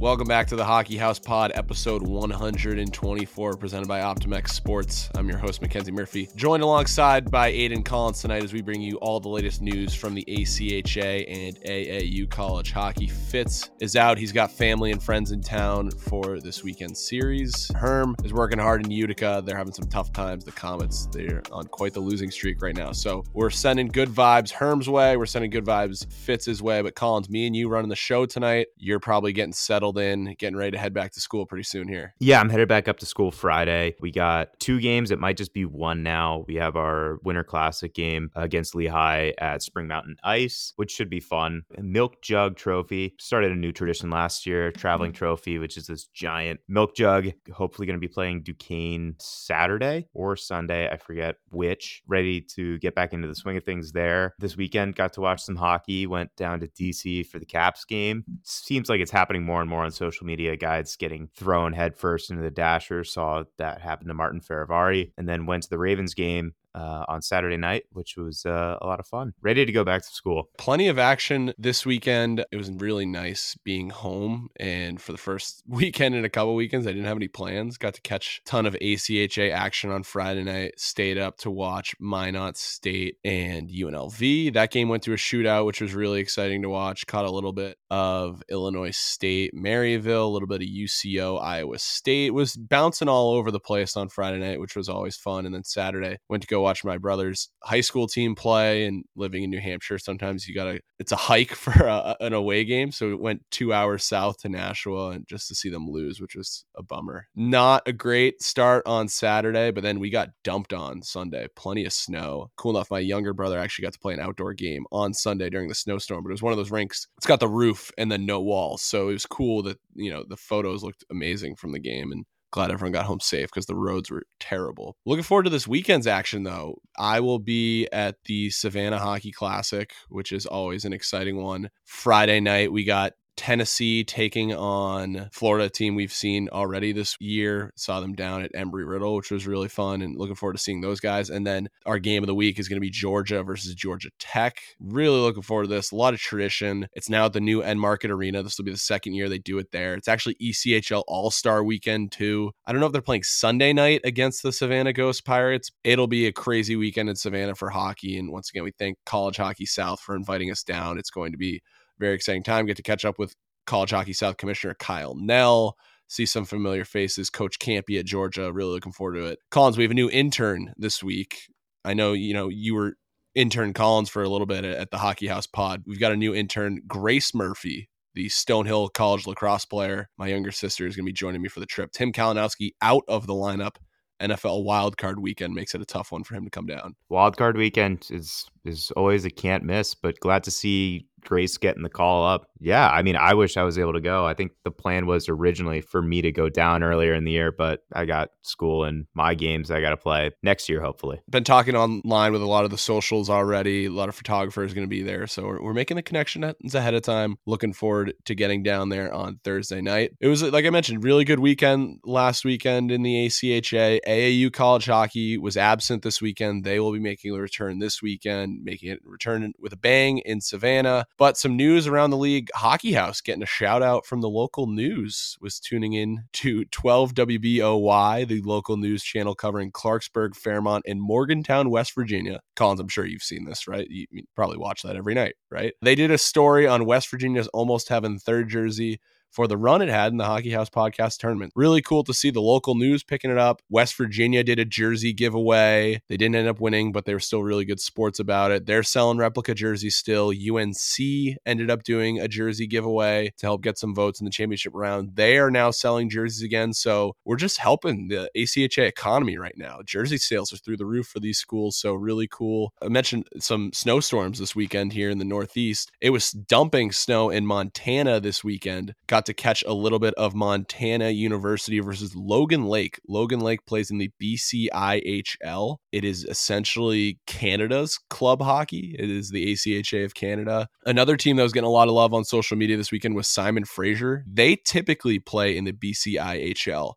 Welcome back to the Hockey House Pod, episode 124, presented by OptimX Sports. I'm your host, Mackenzie Murphy, joined alongside by Aiden Collins tonight as we bring you all the latest news from the ACHA and AAU college hockey. Fitz is out. He's got family and friends in town for this weekend series. Herm is working hard in Utica. They're having some tough times. The Comets, they're on quite the losing streak right now. So we're sending good vibes Herm's way. We're sending good vibes Fitz's way. But Collins, me and you running the show tonight. You're probably getting settled in, getting ready to head back to school pretty soon here. Yeah, I'm headed back up to school Friday. We got two games. It might just be one now. We have our Winter Classic game against Lehigh at Spring Mountain Ice, which should be fun. Milk Jug Trophy started a new tradition last year, Traveling mm-hmm. Trophy, which is this giant milk jug. Hopefully, going to be playing Duquesne Saturday or Sunday. I forget which. Ready to get back into the swing of things there. This weekend, got to watch some hockey. Went down to DC for the Caps game. Seems like it's happening more and more on social media. Guys getting thrown headfirst into the dasher. Saw that happen to Martin Fehérváry, and then went to the Ravens game uh, on Saturday night, which was uh, a lot of fun. Ready to go back to school. Plenty of action this weekend. It was really nice being home. And for the first weekend in a couple weekends, I didn't have any plans. Got to catch a ton of ACHA action on Friday night. Stayed up to watch Minot State and UNLV. That game went to a shootout, which was really exciting to watch. Caught a little bit of Illinois State, Maryville, a little bit of UCO, Iowa State. Was bouncing all over the place on Friday night, which was always fun. And then Saturday went to go watch my brother's high school team play and living in New Hampshire. Sometimes you got to, it's a hike for a, an away game. So it went two hours south to Nashua and just to see them lose, which was a bummer. Not a great start on Saturday, but then we got dumped on Sunday. Plenty of snow. Cool enough. My younger brother actually got to play an outdoor game on Sunday during the snowstorm, but it was one of those rinks. It's got the roof and then no walls. So it was cool that, you know, the photos looked amazing from the game. And glad everyone got home safe because the roads were terrible. Looking forward to this weekend's action, though. I will be at the Savannah Hockey Classic, which is always an exciting one. Friday night, we got Tennessee taking on Florida team we've seen already this year. Saw them down at Embry Riddle, which was really fun and looking forward to seeing those guys. And then our game of the week is going to be Georgia versus Georgia Tech. Really looking forward to this. A lot of tradition. It's now at the new Enmarket Arena. This will be the second year they do it there. It's actually ECHL All Star weekend too. I don't know if they're playing Sunday night against the Savannah Ghost Pirates. It'll be a crazy weekend in Savannah for hockey. And once again, we thank College Hockey South for inviting us down. It's going to be very exciting time. Get to catch up with College Hockey South Commissioner Kyle Nell. See some familiar faces. Coach Campy at Georgia. Really looking forward to it. Collins, we have a new intern this week. I know you know you were intern Collins for a little bit at the Hockey House Pod. We've got a new intern, Grace Murphy, the Stonehill College lacrosse player. My younger sister is going to be joining me for the trip. Tim Kalinowski out of the lineup. NFL wildcard weekend makes it a tough one for him to come down. Wildcard weekend is is always a can't miss, but glad to see Grace getting the call up. Yeah, I mean, I wish I was able to go. I think the plan was originally for me to go down earlier in the year, but I got school and my games I got to play next year, hopefully. Been talking online with a lot of the socials already. A lot of photographers going to be there. So we're, we're making the connections ahead of time. Looking forward to getting down there on Thursday night. It was, like I mentioned, really good weekend last weekend in the ACHA. AAU college hockey was absent this weekend. They will be making a return this weekend, making it return with a bang in Savannah. But some news around the league Hockey House getting a shout out from the local news was tuning in to 12 WBOY, the local news channel covering Clarksburg, Fairmont, and Morgantown, West Virginia. Collins, I'm sure you've seen this, right? You, probably watch that every night, right? They did a story on West Virginia's almost having third jersey for the run it had in the Hockey House podcast tournament. Really cool to see the local news picking it up. West Virginia did a jersey giveaway. They didn't end up winning, but they were still really good sports about it. They're selling replica jerseys still. UNC ended up doing a jersey giveaway to help get some votes in the championship round. They are now selling jerseys again. So we're just helping the ACHA economy right now. Jersey sales are through the roof for these schools. So really cool. I mentioned some snowstorms this weekend here in the Northeast. It was dumping snow in Montana this weekend. Got got to catch a little bit of Montana University versus Logan Lake. Logan Lake plays in the BCIHL. It is essentially Canada's club hockey. It is the ACHA of Canada. Another team that was getting a lot of love on social media this weekend was Simon Fraser. They typically play in the BCIHL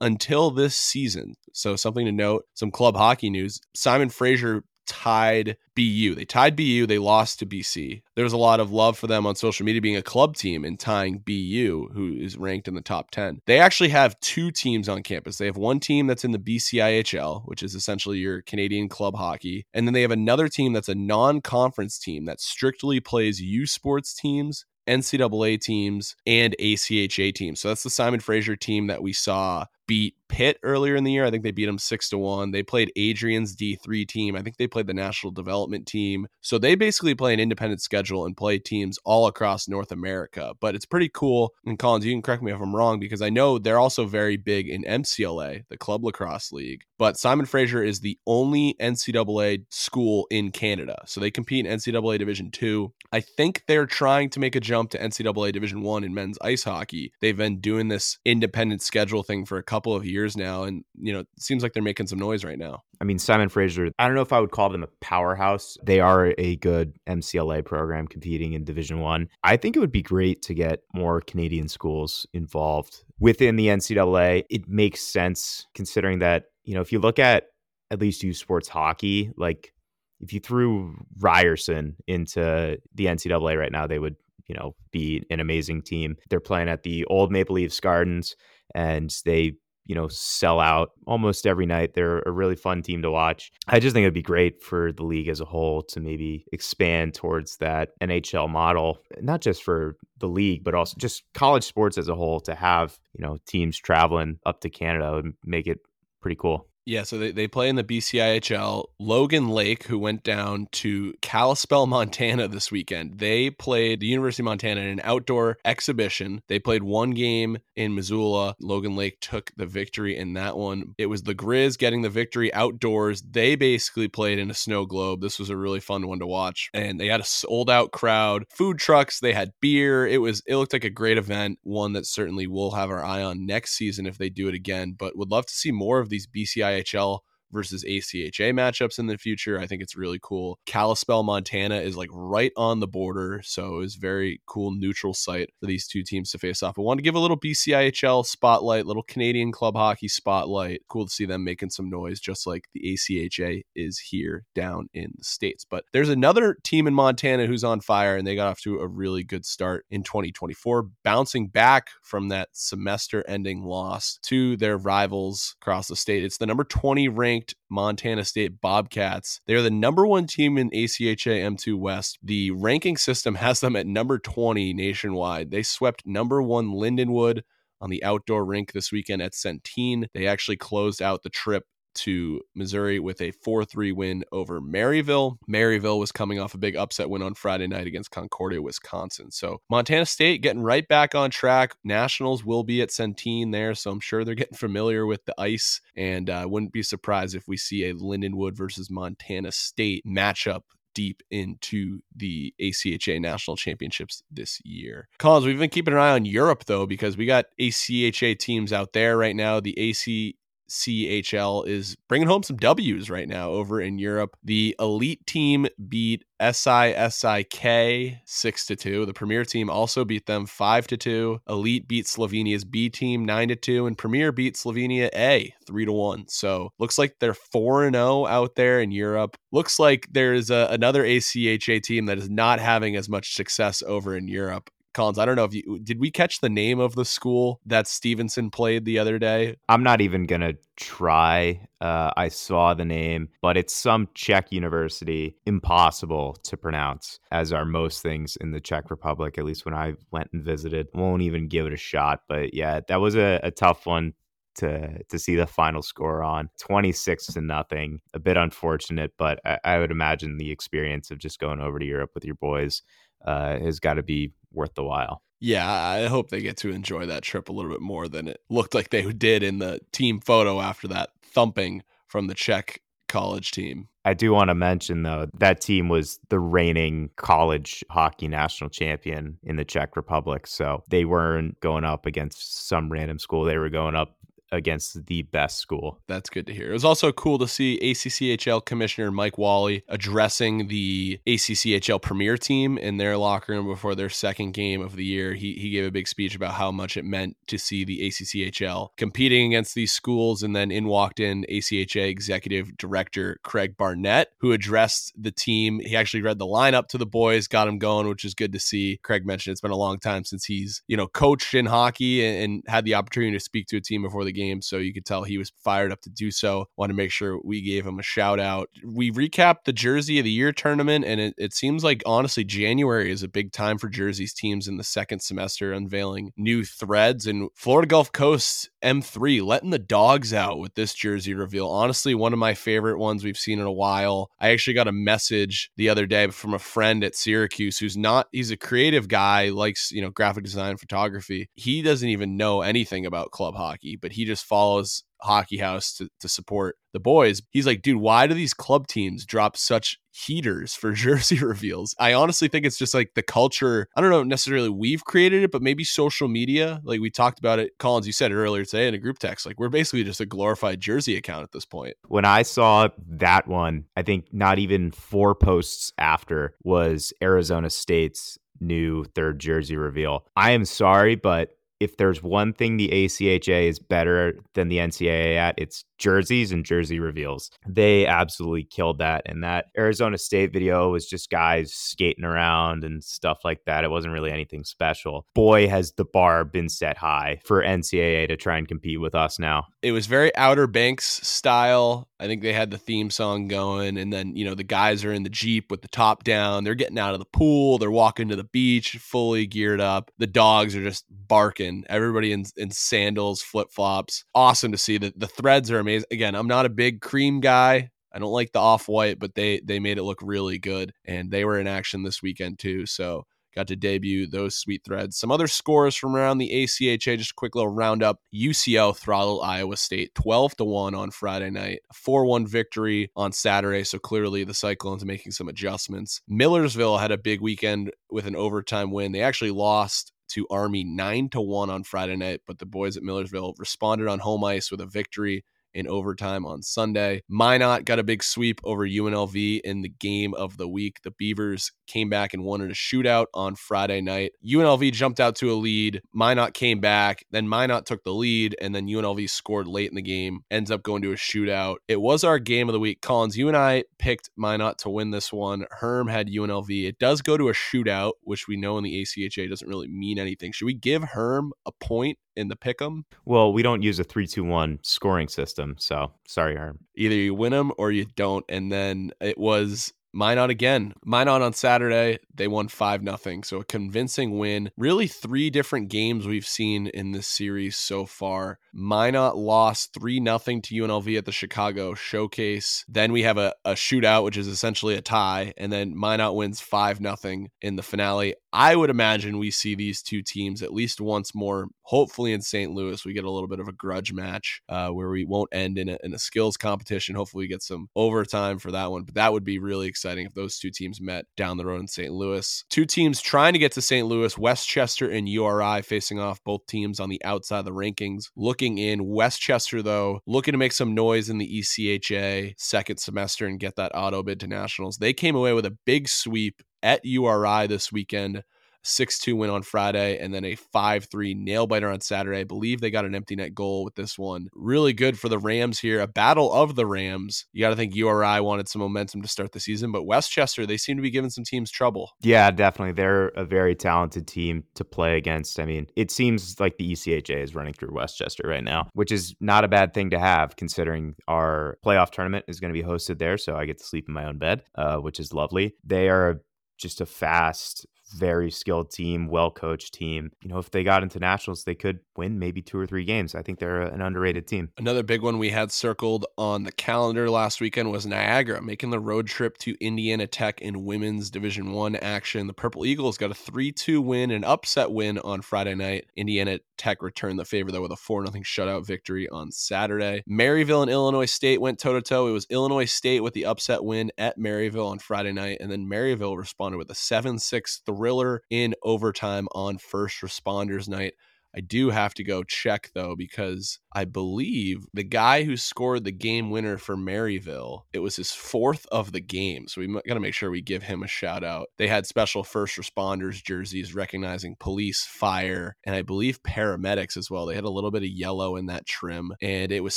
until this season. So, something to note some club hockey news. Simon Fraser tied BU. They tied BU, they lost to BC. There was a lot of love for them on social media being a club team and tying BU, who is ranked in the top 10. They actually have two teams on campus. They have one team that's in the BCIHL, which is essentially your Canadian club hockey, and then they have another team that's a non-conference team that strictly plays U Sports teams NCAA teams and ACHA teams. So that's the Simon Fraser team that we saw beat Pitt earlier in the year. I think they beat them six to one. They played Adrian's D3 team. I think they played the national development team. So they basically play an independent schedule and play teams all across North America. But it's pretty cool. And Collins, you can correct me if I'm wrong because I know they're also very big in MCLA, the Club Lacrosse League. But Simon Fraser is the only NCAA school in Canada. So they compete in NCAA Division two. I think they're trying to make a jump to NCAA Division one in men's ice hockey. They've been doing this independent schedule thing for a couple couple of years now, and you know, seems like they're making some noise right now. I mean, Simon Fraser. I don't know if I would call them a powerhouse. They are a good MCLA program competing in Division One. I. I think it would be great to get more Canadian schools involved within the NCAA. It makes sense considering that you know if you look at at least U Sports hockey, like if you threw Ryerson into the NCAA right now, they would you know be an amazing team. They're playing at the old Maple Leafs Gardens, and they you know, sell out almost every night. They're a really fun team to watch. I just think it'd be great for the league as a whole to maybe expand towards that NHL model, not just for the league, but also just college sports as a whole to have, you know, teams traveling up to Canada would make it pretty cool. Yeah, so they, they play in the BCIHL. Logan Lake, who went down to Kalispell, Montana this weekend, they played the University of Montana in an outdoor exhibition. They played one game in Missoula. Logan Lake took the victory in that one. It was the Grizz getting the victory outdoors. They basically played in a snow globe. This was a really fun one to watch. And they had a sold out crowd, food trucks, they had beer. It was it looked like a great event, one that certainly we'll have our eye on next season if they do it again. But would love to see more of these BCI IHL versus ACHA matchups in the future. I think it's really cool. Kalispell, Montana is like right on the border, so it's very cool neutral site for these two teams to face off. I want to give a little BCIHL spotlight, little Canadian club hockey spotlight. Cool to see them making some noise, just like the ACHA is here down in the states. But there's another team in Montana who's on fire, and they got off to a really good start in 2024, bouncing back from that semester-ending loss to their rivals across the state. It's the number 20 ranked ranked Montana State Bobcats. They're the number one team in ACHA M2 West. The ranking system has them at number 20 nationwide. They swept number one Lindenwood on the outdoor rink this weekend at Centene. They actually closed out the trip to Missouri with a 4 3 win over Maryville. Maryville was coming off a big upset win on Friday night against Concordia, Wisconsin. So Montana State getting right back on track. Nationals will be at Centene there, so I'm sure they're getting familiar with the ice. And I uh, wouldn't be surprised if we see a Lindenwood versus Montana State matchup deep into the ACHA national championships this year. Collins, we've been keeping an eye on Europe though, because we got ACHA teams out there right now. The AC CHL is bringing home some W's right now over in Europe. The elite team beat SISIK 6 to 2. The premier team also beat them 5 to 2. Elite beat Slovenia's B team 9 to 2 and premier beat Slovenia A 3 to 1. So, looks like they're 4 and 0 out there in Europe. Looks like there's a, another ACHA team that is not having as much success over in Europe. Collins, I don't know if you did we catch the name of the school that Stevenson played the other day? I'm not even gonna try. Uh, I saw the name, but it's some Czech university, impossible to pronounce, as are most things in the Czech Republic. At least when I went and visited, won't even give it a shot. But yeah, that was a, a tough one to to see the final score on 26 to nothing a bit unfortunate but I, I, would imagine the experience of just going over to europe with your boys uh, has got to be worth the while. Yeah, I hope they get to enjoy that trip a little bit more than it looked like they did in the team photo after that thumping from the Czech college team. I do want to mention though that team was the reigning college hockey national champion in the Czech Republic. So they weren't going up against some random school. They were going up against the best school. That's good to hear. It was also cool to see ACCHL Commissioner Mike Wally addressing the ACCHL Premier team in their locker room before their second game of the year. He, he gave a big speech about how much it meant to see the ACCHL competing against these schools. And then in walked in ACHA Executive Director Craig Barnett, who addressed the team. He actually read the lineup to the boys, got them going, which is good to see. Craig mentioned it's been a long time since he's, you know, coached in hockey and, and had the opportunity to speak to a team before the game. So you could tell he was fired up to do so. Want to make sure we gave him a shout out. We recapped the Jersey of the Year tournament, and it, it seems like honestly, January is a big time for Jersey's teams in the second semester, unveiling new threads. And Florida Gulf Coast M3 letting the dogs out with this jersey reveal. Honestly, one of my favorite ones we've seen in a while. I actually got a message the other day from a friend at Syracuse who's not, he's a creative guy, likes, you know, graphic design, photography. He doesn't even know anything about club hockey, but he just follows hockey house to, to support the boys. He's like, dude, why do these club teams drop such heaters for jersey reveals? I honestly think it's just like the culture. I don't know necessarily we've created it, but maybe social media. Like we talked about it, Collins, you said it earlier today in a group text. Like we're basically just a glorified jersey account at this point. When I saw that one, I think not even four posts after was Arizona State's new third jersey reveal. I am sorry, but if there's one thing the ACHA is better than the NCAA at, it's jerseys and jersey reveals. They absolutely killed that. And that Arizona State video was just guys skating around and stuff like that. It wasn't really anything special. Boy, has the bar been set high for NCAA to try and compete with us now. It was very Outer Banks style. I think they had the theme song going, and then you know the guys are in the jeep with the top down. They're getting out of the pool. They're walking to the beach, fully geared up. The dogs are just barking. Everybody in, in sandals, flip flops. Awesome to see. that the threads are amazing. Again, I'm not a big cream guy. I don't like the off white, but they they made it look really good, and they were in action this weekend too. So got to debut those sweet threads. Some other scores from around the ACHA, just a quick little roundup. UCO throttled Iowa State 12 to 1 on Friday night, 4 1 victory on Saturday. So clearly the Cyclones making some adjustments. Millersville had a big weekend with an overtime win. They actually lost to Army 9 to 1 on Friday night, but the boys at Millersville responded on home ice with a victory in overtime on Sunday. Minot got a big sweep over UNLV in the game of the week. The Beavers came back and won in a shootout on Friday night. UNLV jumped out to a lead. Minot came back. Then Minot took the lead, and then UNLV scored late in the game. Ends up going to a shootout. It was our game of the week. Collins, you and I picked Minot to win this one. Herm had UNLV. It does go to a shootout, which we know in the ACHA doesn't really mean anything. Should we give Herm a point in the pick'em. Well, we don't use a three two one scoring system, so sorry, Herm. Either you win them or you don't. And then it was Minot again. Minot on Saturday, they won 5 nothing. So a convincing win. Really three different games we've seen in this series so far. Minot lost 3 nothing to UNLV at the Chicago Showcase. Then we have a, a shootout, which is essentially a tie. And then Minot wins 5 nothing in the finale. I would imagine we see these two teams at least once more. Hopefully in St. Louis, we get a little bit of a grudge match uh, where we won't end in a, in a skills competition. Hopefully we get some overtime for that one. But that would be really exciting if those two teams met down the road in St. Louis. Two teams trying to get to St. Louis, West Chester and URI facing off both teams on the outside of the rankings. Looking in West Chester, though, looking to make some noise in the ECHA second semester and get that auto bid to nationals. They came away with a big sweep at URI this weekend 6 2 win on Friday, and then a 5 3 nail biter on Saturday. I believe they got an empty net goal with this one. Really good for the Rams here. A battle of the Rams. You got to think URI wanted some momentum to start the season, but West Chester, they seem to be giving some teams trouble. Yeah, definitely. They're a very talented team to play against. I mean, it seems like the ECHA is running through West Chester right now, which is not a bad thing to have considering our playoff tournament is going to be hosted there. So I get to sleep in my own bed, uh, which is lovely. They are just a fast, very skilled team, well coached team. You know, if they got into nationals, they could win maybe two or three games. I think they're an underrated team. Another big one we had circled on the calendar last weekend was Niagara making the road trip to Indiana Tech in women's Division One action. The Purple Eagles got a 3 2 win, an upset win on Friday night. Indiana Tech returned the favor though with a 4 0 shutout victory on Saturday. Maryville and Illinois State went toe to toe. It was Illinois State with the upset win at Maryville on Friday night, and then Maryville responded with a 7 6 thriller in overtime on first responders night. I do have to go check though because I believe the guy who scored the game winner for Maryville, it was his fourth of the game. So we got to make sure we give him a shout out. They had special first responders jerseys recognizing police, fire, and I believe paramedics as well. They had a little bit of yellow in that trim. And it was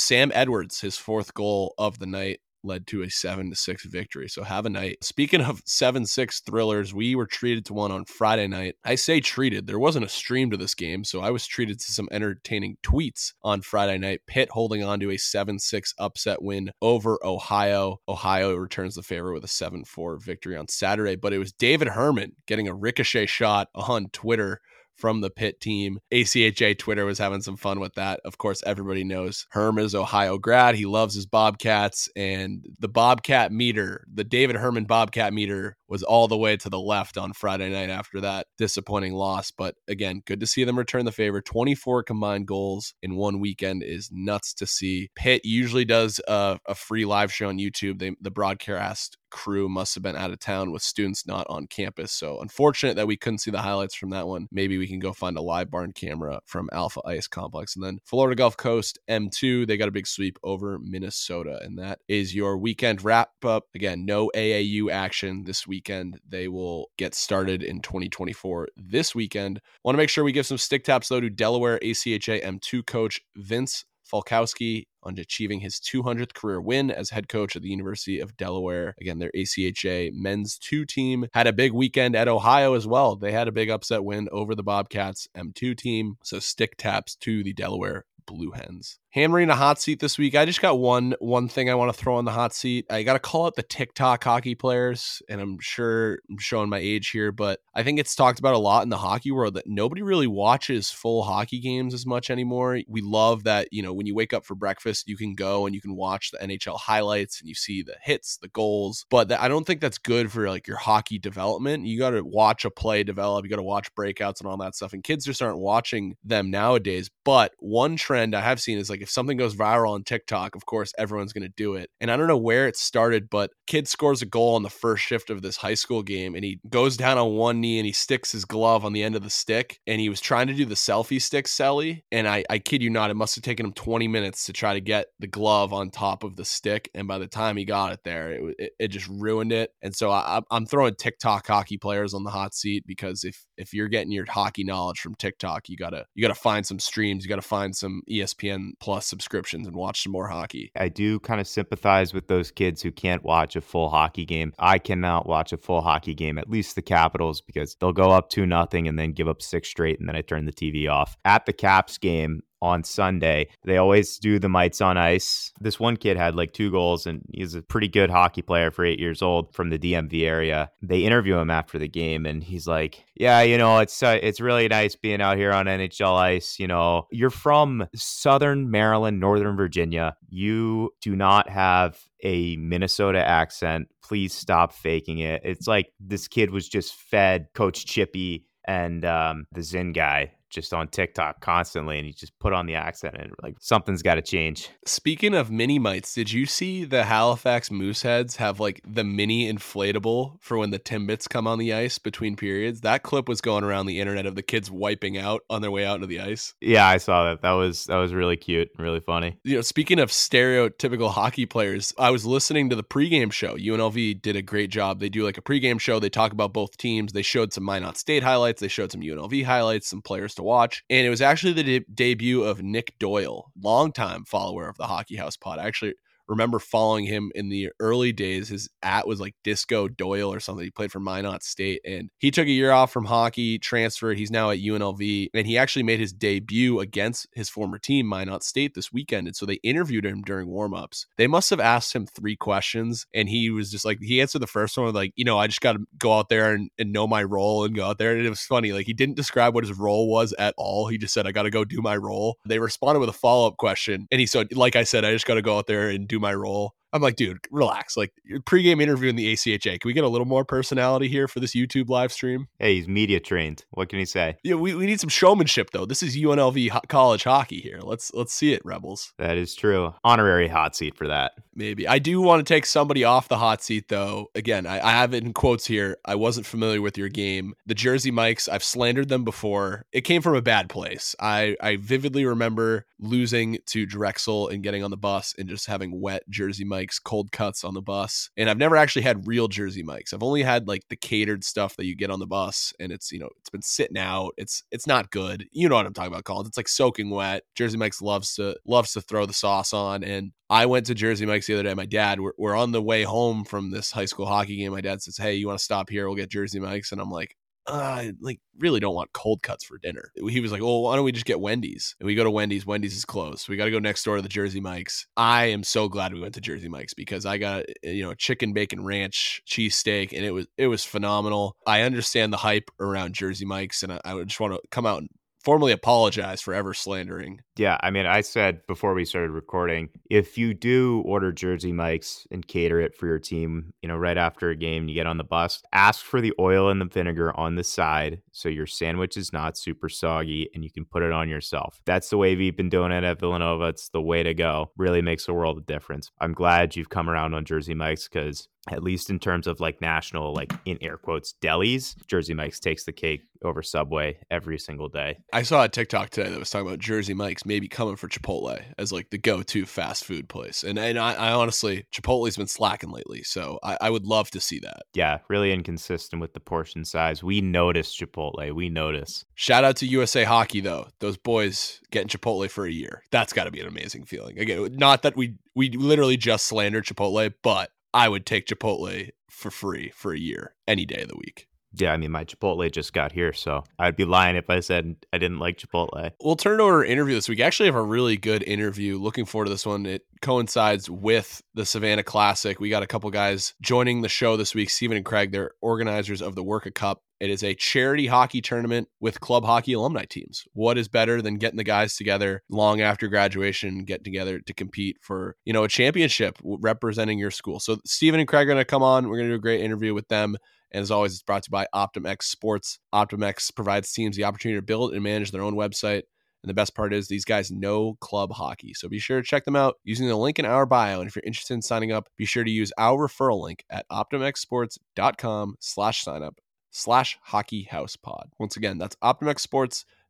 Sam Edwards, his fourth goal of the night led to a seven to six victory. So have a night. Speaking of seven six thrillers, we were treated to one on Friday night. I say treated. There wasn't a stream to this game, so I was treated to some entertaining tweets on Friday night. Pitt holding on to a seven six upset win over Ohio. Ohio returns the favor with a seven four victory on Saturday, but it was David Herman getting a ricochet shot on Twitter from the pit team. ACHA Twitter was having some fun with that. Of course, everybody knows Herm is Ohio grad. He loves his Bobcats, and the Bobcat meter, the David Herman Bobcat meter, was all the way to the left on Friday night after that disappointing loss. But again, good to see them return the favor. 24 combined goals in one weekend is nuts to see. Pitt usually does a, a free live show on YouTube. They, the broadcast crew must have been out of town with students not on campus. So unfortunate that we couldn't see the highlights from that one. Maybe we can go find a live barn camera from Alpha Ice Complex. And then Florida Gulf Coast M2, they got a big sweep over Minnesota. And that is your weekend wrap up. Again, no AAU action this weekend. They will get started in 2024 this weekend. Want to make sure we give some stick taps though to Delaware ACHA M2 coach Vince Falkowski on achieving his 200th career win as head coach at the University of Delaware. Again, their ACHA men's two team had a big weekend at Ohio as well. They had a big upset win over the Bobcats M2 team. So stick taps to the Delaware Blue Hens. Ham Arena hot seat this week. I just got one one thing I want to throw on the hot seat. I got to call out the TikTok hockey players, and I'm sure I'm showing my age here, but I think it's talked about a lot in the hockey world that nobody really watches full hockey games as much anymore. We love that you know when you wake up for breakfast, you can go and you can watch the NHL highlights and you see the hits, the goals, but I don't think that's good for like your hockey development. You got to watch a play develop. You got to watch breakouts and all that stuff, and kids just aren't watching them nowadays. But one trend I have seen is like if something goes viral on TikTok, of course, everyone's going to do it. And I don't know where it started, but kid scores a goal on the first shift of this high school game and he goes down on one knee and he sticks his glove on the end of the stick and he was trying to do the selfie stick Selly. And I, I kid you not, it must have taken him 20 minutes to try to get the glove on top of the stick. And by the time he got it there, it, it, it just ruined it. And so I, I'm throwing TikTok hockey players on the hot seat because if, if you're getting your hockey knowledge from TikTok, you gotta, you gotta find some streams, you gotta find some ESPN plus subscriptions subscriptions and watch some more hockey. I do kind of sympathize with those kids who can't watch a full hockey game. I cannot watch a full hockey game, at least the Capitals, because they'll go up two nothing and then give up six straight, and then I turn the TV off. At the Caps game, on Sunday. They always do the mites on ice. This one kid had like two goals and he's a pretty good hockey player for eight years old from the DMV area. They interview him after the game and he's like, yeah, you know, it's uh, it's really nice being out here on NHL ice. You know, you're from Southern Maryland, Northern Virginia. You do not have a Minnesota accent. Please stop faking it. It's like this kid was just fed Coach Chippy and um, the Zen guy just on TikTok constantly, and he just put on the accent, and like something's got to change. Speaking of mini mites, did you see the Halifax Mooseheads have like the mini inflatable for when the Timbits come on the ice between periods? That clip was going around the internet of the kids wiping out on their way out into the ice. Yeah, I saw that. That was that was really cute, really funny. You know, speaking of stereotypical hockey players, I was listening to the pregame show. UNLV did a great job. They do like a pregame show. They talk about both teams. They showed some Minot State highlights. They showed some UNLV highlights, some players to watch. And it was actually the de- debut of Nick Doyle, longtime follower of the Hockey House Pod. I actually remember following him in the early days. His at was like Disco Doyle or something. He played for Minot State and he took a year off from hockey, transferred. He's now at UNLV and he actually made his debut against his former team, Minot State, this weekend. And so they interviewed him during warmups. They must have asked him three questions and he was just like, he answered the first one like, you know, I just got to go out there and, and know my role and go out there. And it was funny. Like he didn't describe what his role was at all. He just said, I got to go do my role. They responded with a follow up question. And he said, like I said, I just got to go out there and do my role. I'm like, dude, relax. Like pregame interview in the ACHA. Can we get a little more personality here for this YouTube live stream? Hey, he's media trained. What can he say? Yeah, we, we need some showmanship though. This is UNLV ho- college hockey here. Let's let's see it, Rebels. That is true. Honorary hot seat for that. Maybe. I do want to take somebody off the hot seat, though. Again, I, I have it in quotes here. I wasn't familiar with your game. The Jersey Mikes, I've slandered them before. It came from a bad place. I, I vividly remember losing to Drexel and getting on the bus and just having wet Jersey Mikes, cold cuts on the bus. And I've never actually had real Jersey Mikes. I've only had like the catered stuff that you get on the bus, and it's you know it's been sitting out. It's it's not good. You know what I'm talking about, Collins. It's like soaking wet. Jersey Mike's loves to loves to throw the sauce on, and I went to Jersey Mike's the other day. My dad, we're, we're on the way home from this high school hockey game. My dad says, "Hey, you want to stop here? We'll get Jersey Mike's." And I'm like, uh, I like really don't want cold cuts for dinner. He was like, "Well, why don't we just get Wendy's?" And we go to Wendy's. Wendy's is closed. We got to go next door to the Jersey Mike's. I am so glad we went to Jersey Mike's because I got eh, you know chicken bacon ranch cheesesteak, and it was it was phenomenal. I understand the hype around Jersey Mike's, and I, I just want to come out and formally apologize for ever slandering. Yeah, I mean, I said before we started recording, if you do order Jersey Mike's and cater it for your team, you know, right after a game, you get on the bus, ask for the oil and the vinegar on the side so your sandwich is not super soggy and you can put it on yourself. That's the way we've been doing it at Villanova. It's the way to go. Really makes a world of difference. I'm glad you've come around on Jersey Mike's because at least in terms of like national, like in air quotes, delis, Jersey Mike's takes the cake over Subway every single day. I saw a TikTok today that was talking about Jersey Mike's maybe coming for Chipotle as like the go-to fast food place, and and I, I honestly Chipotle's been slacking lately, so I, I, would love to see that. Yeah, really inconsistent with the portion size. We notice Chipotle. We notice. Shout out to USA Hockey though; those boys getting Chipotle for a year. That's got to be an amazing feeling. Again, not that we we literally just slandered Chipotle, but I would take Chipotle for free for a year any day of the week. Yeah, I mean, my Chipotle just got here, so I'd be lying if I said I didn't like Chipotle. We'll turn over to interview this week. I actually have a really good interview. Looking forward to this one. It coincides with the Savannah Classic. We got a couple guys joining the show this week. Stephen and Craig, they're organizers of the Wirka Cup. It is a charity hockey tournament with club hockey alumni teams. What is better than getting the guys together long after graduation, get together to compete for, you know, a championship representing your school. So Stephen and Craig are going to come on. We're going to do a great interview with them. And as always, it's brought to you by OptimX Sports. OptimX provides teams the opportunity to build and manage their own website. And the best part is these guys know club hockey. So be sure to check them out using the link in our bio. And if you're interested in signing up, be sure to use our referral link at optimxsports.com slash sign up slash hockey house pod. Once again, that's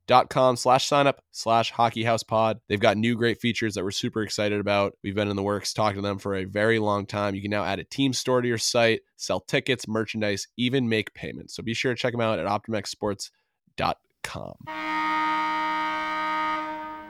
optimxsports.com slash sign up slash hockey house pod. They've got new great features that we're super excited about. We've been in the works talking to them for a very long time. You can now add a team store to your site, sell tickets, merchandise, even make payments. So be sure to check them out at optimxsports.com.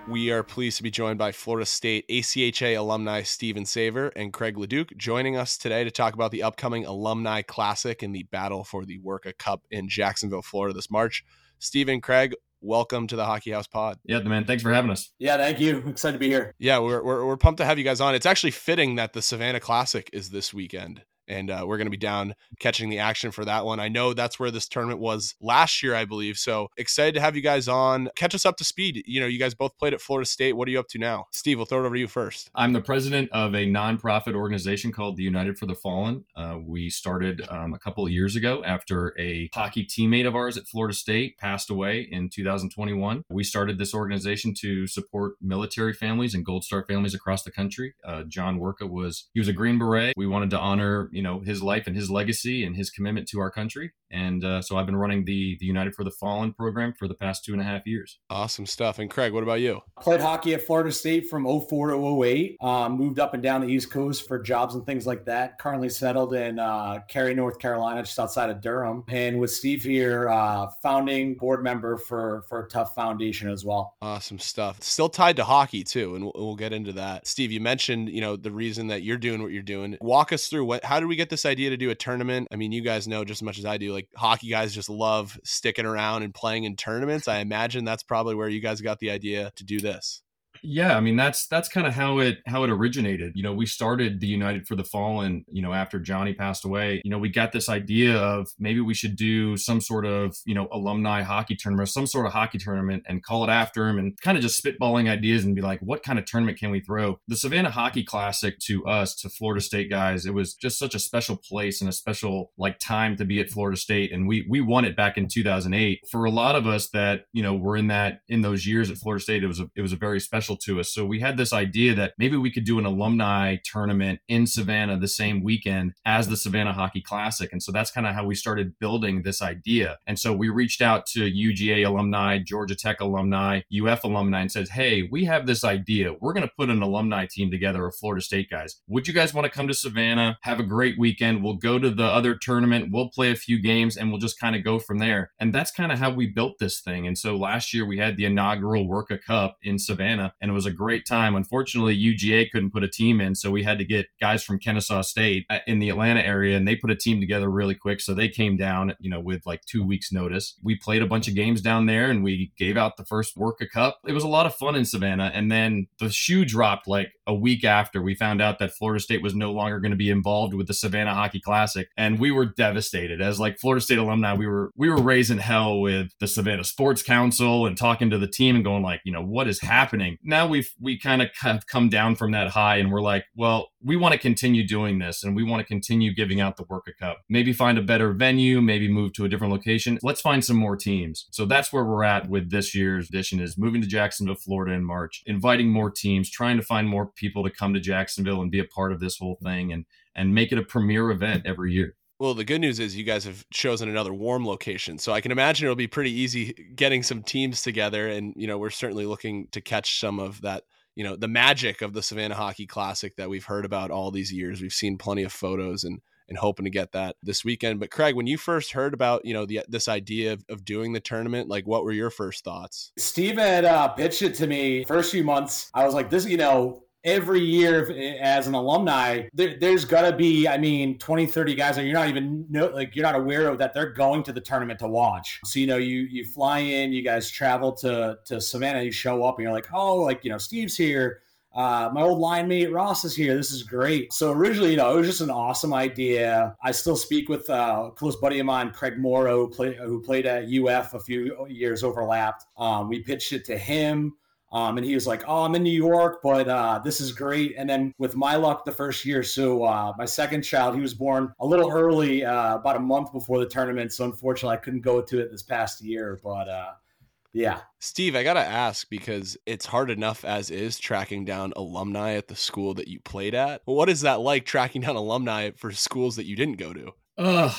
We are pleased to be joined by Florida State ACHA alumni Steven Savor and Craig Leduc joining us today to talk about the upcoming Alumni Classic and the battle for the Wirka Cup in Jacksonville, Florida this March. Stephen Craig, welcome to the Hockey House Pod. Yeah, man. Thanks for having us. Yeah, thank you. Excited to be here. Yeah, we're, we're, we're pumped to have you guys on. It's actually fitting that the Savannah Classic is this weekend and uh, we're going to be down catching the action for that one. I know that's where this tournament was last year, I believe. So excited to have you guys on. Catch us up to speed. You know, you guys both played at Florida State. What are you up to now? Steve, we'll throw it over to you first. I'm the president of a nonprofit organization called the United for the Fallen. Uh, we started um, a couple of years ago after a hockey teammate of ours at Florida State passed away in 2021. We started this organization to support military families and Gold Star families across the country. Uh, John Wirka was he was a Green Beret. We wanted to honor you know his life and his legacy and his commitment to our country. And uh, so I've been running the the United for the Fallen program for the past two and a half years. Awesome stuff. And Craig, what about you? Played hockey at Florida State from 04 to 08. Um, moved up and down the East Coast for jobs and things like that. Currently settled in uh, Cary, North Carolina, just outside of Durham. And with Steve here, uh, founding board member for for Tough Foundation as well. Awesome stuff. Still tied to hockey too, and we'll, we'll get into that. Steve, you mentioned you know the reason that you're doing what you're doing. Walk us through what. How did we get this idea to do a tournament? I mean, you guys know just as much as I do. Like hockey guys just love sticking around and playing in tournaments. I imagine that's probably where you guys got the idea to do this. Yeah, I mean that's that's kind of how it how it originated. You know, we started the United for the Fallen, you know, after Johnny passed away. You know, we got this idea of maybe we should do some sort of, you know, alumni hockey tournament, some sort of hockey tournament and call it after him and kind of just spitballing ideas and be like, what kind of tournament can we throw? The Savannah Hockey Classic to us, to Florida State guys, it was just such a special place and a special like time to be at Florida State and we we won it back in 2008. For a lot of us that, you know, were in that in those years at Florida State, it was a it was a very special special to us. So we had this idea that maybe we could do an alumni tournament in Savannah the same weekend as the Savannah Hockey Classic. And so that's kind of how we started building this idea. And so we reached out to UGA alumni, Georgia Tech alumni, UF alumni, and said, Hey, we have this idea. We're going to put an alumni team together of Florida State guys. Would you guys want to come to Savannah, have a great weekend? We'll go to the other tournament, we'll play a few games, and we'll just kind of go from there. And that's kind of how we built this thing. And so last year we had the inaugural Wirka Cup in Savannah, and it was a great time. Unfortunately, UGA couldn't put a team in, so we had to get guys from Kennesaw State uh, in the Atlanta area, and they put a team together really quick. So they came down, you know, with like two weeks' notice. We played a bunch of games down there, and we gave out the first Wirka Cup. It was a lot of fun in Savannah, and then the shoe dropped like a week after we found out that Florida State was no longer going to be involved with the Savannah Hockey Classic, and we were devastated. As like Florida State alumni, we were we were raising hell with the Savannah Sports Council and talking to the team and going like, you know, what is happening? Now we've we kind of come down from that high, and we're like, well, we want to continue doing this, and we want to continue giving out the Wirka Cup. Maybe find a better venue, maybe move to a different location. Let's find some more teams. So that's where we're at with this year's edition: is moving to Jacksonville, Florida in March, inviting more teams, trying to find more people to come to Jacksonville and be a part of this whole thing and and make it a premier event every year. Well, the good news is you guys have chosen another warm location. So I can imagine it'll be pretty easy getting some teams together and you know, we're certainly looking to catch some of that, you know, the magic of the Savannah Hockey Classic that we've heard about all these years. We've seen plenty of photos and and hoping to get that this weekend. But Craig, when you first heard about you know the, this idea of, of doing the tournament, like what were your first thoughts? Steve had uh, pitched it to me first few months. I was like, this, you know, every year as an alumni there, has got to be i mean 20 30 guys that you're not even know like you're not aware of that they're going to the tournament to watch so you know you you fly in you guys travel to to savannah you show up and you're like oh like you know steve's here uh, my old line mate Ross is here. This is great. So originally, you know, it was just an awesome idea. I still speak with uh, a close buddy of mine, Craig Morrow, play, who played at UF a few years overlapped. Um, we pitched it to him. Um, and he was like, "Oh, I'm in New York, but uh, this is great." And then with my luck, the first year, so uh, my second child, he was born a little early, uh, about a month before the tournament. So unfortunately, I couldn't go to it this past year. But uh, yeah, Steve, I gotta ask because it's hard enough as is tracking down alumni at the school that you played at. What is that like tracking down alumni for schools that you didn't go to? Uh,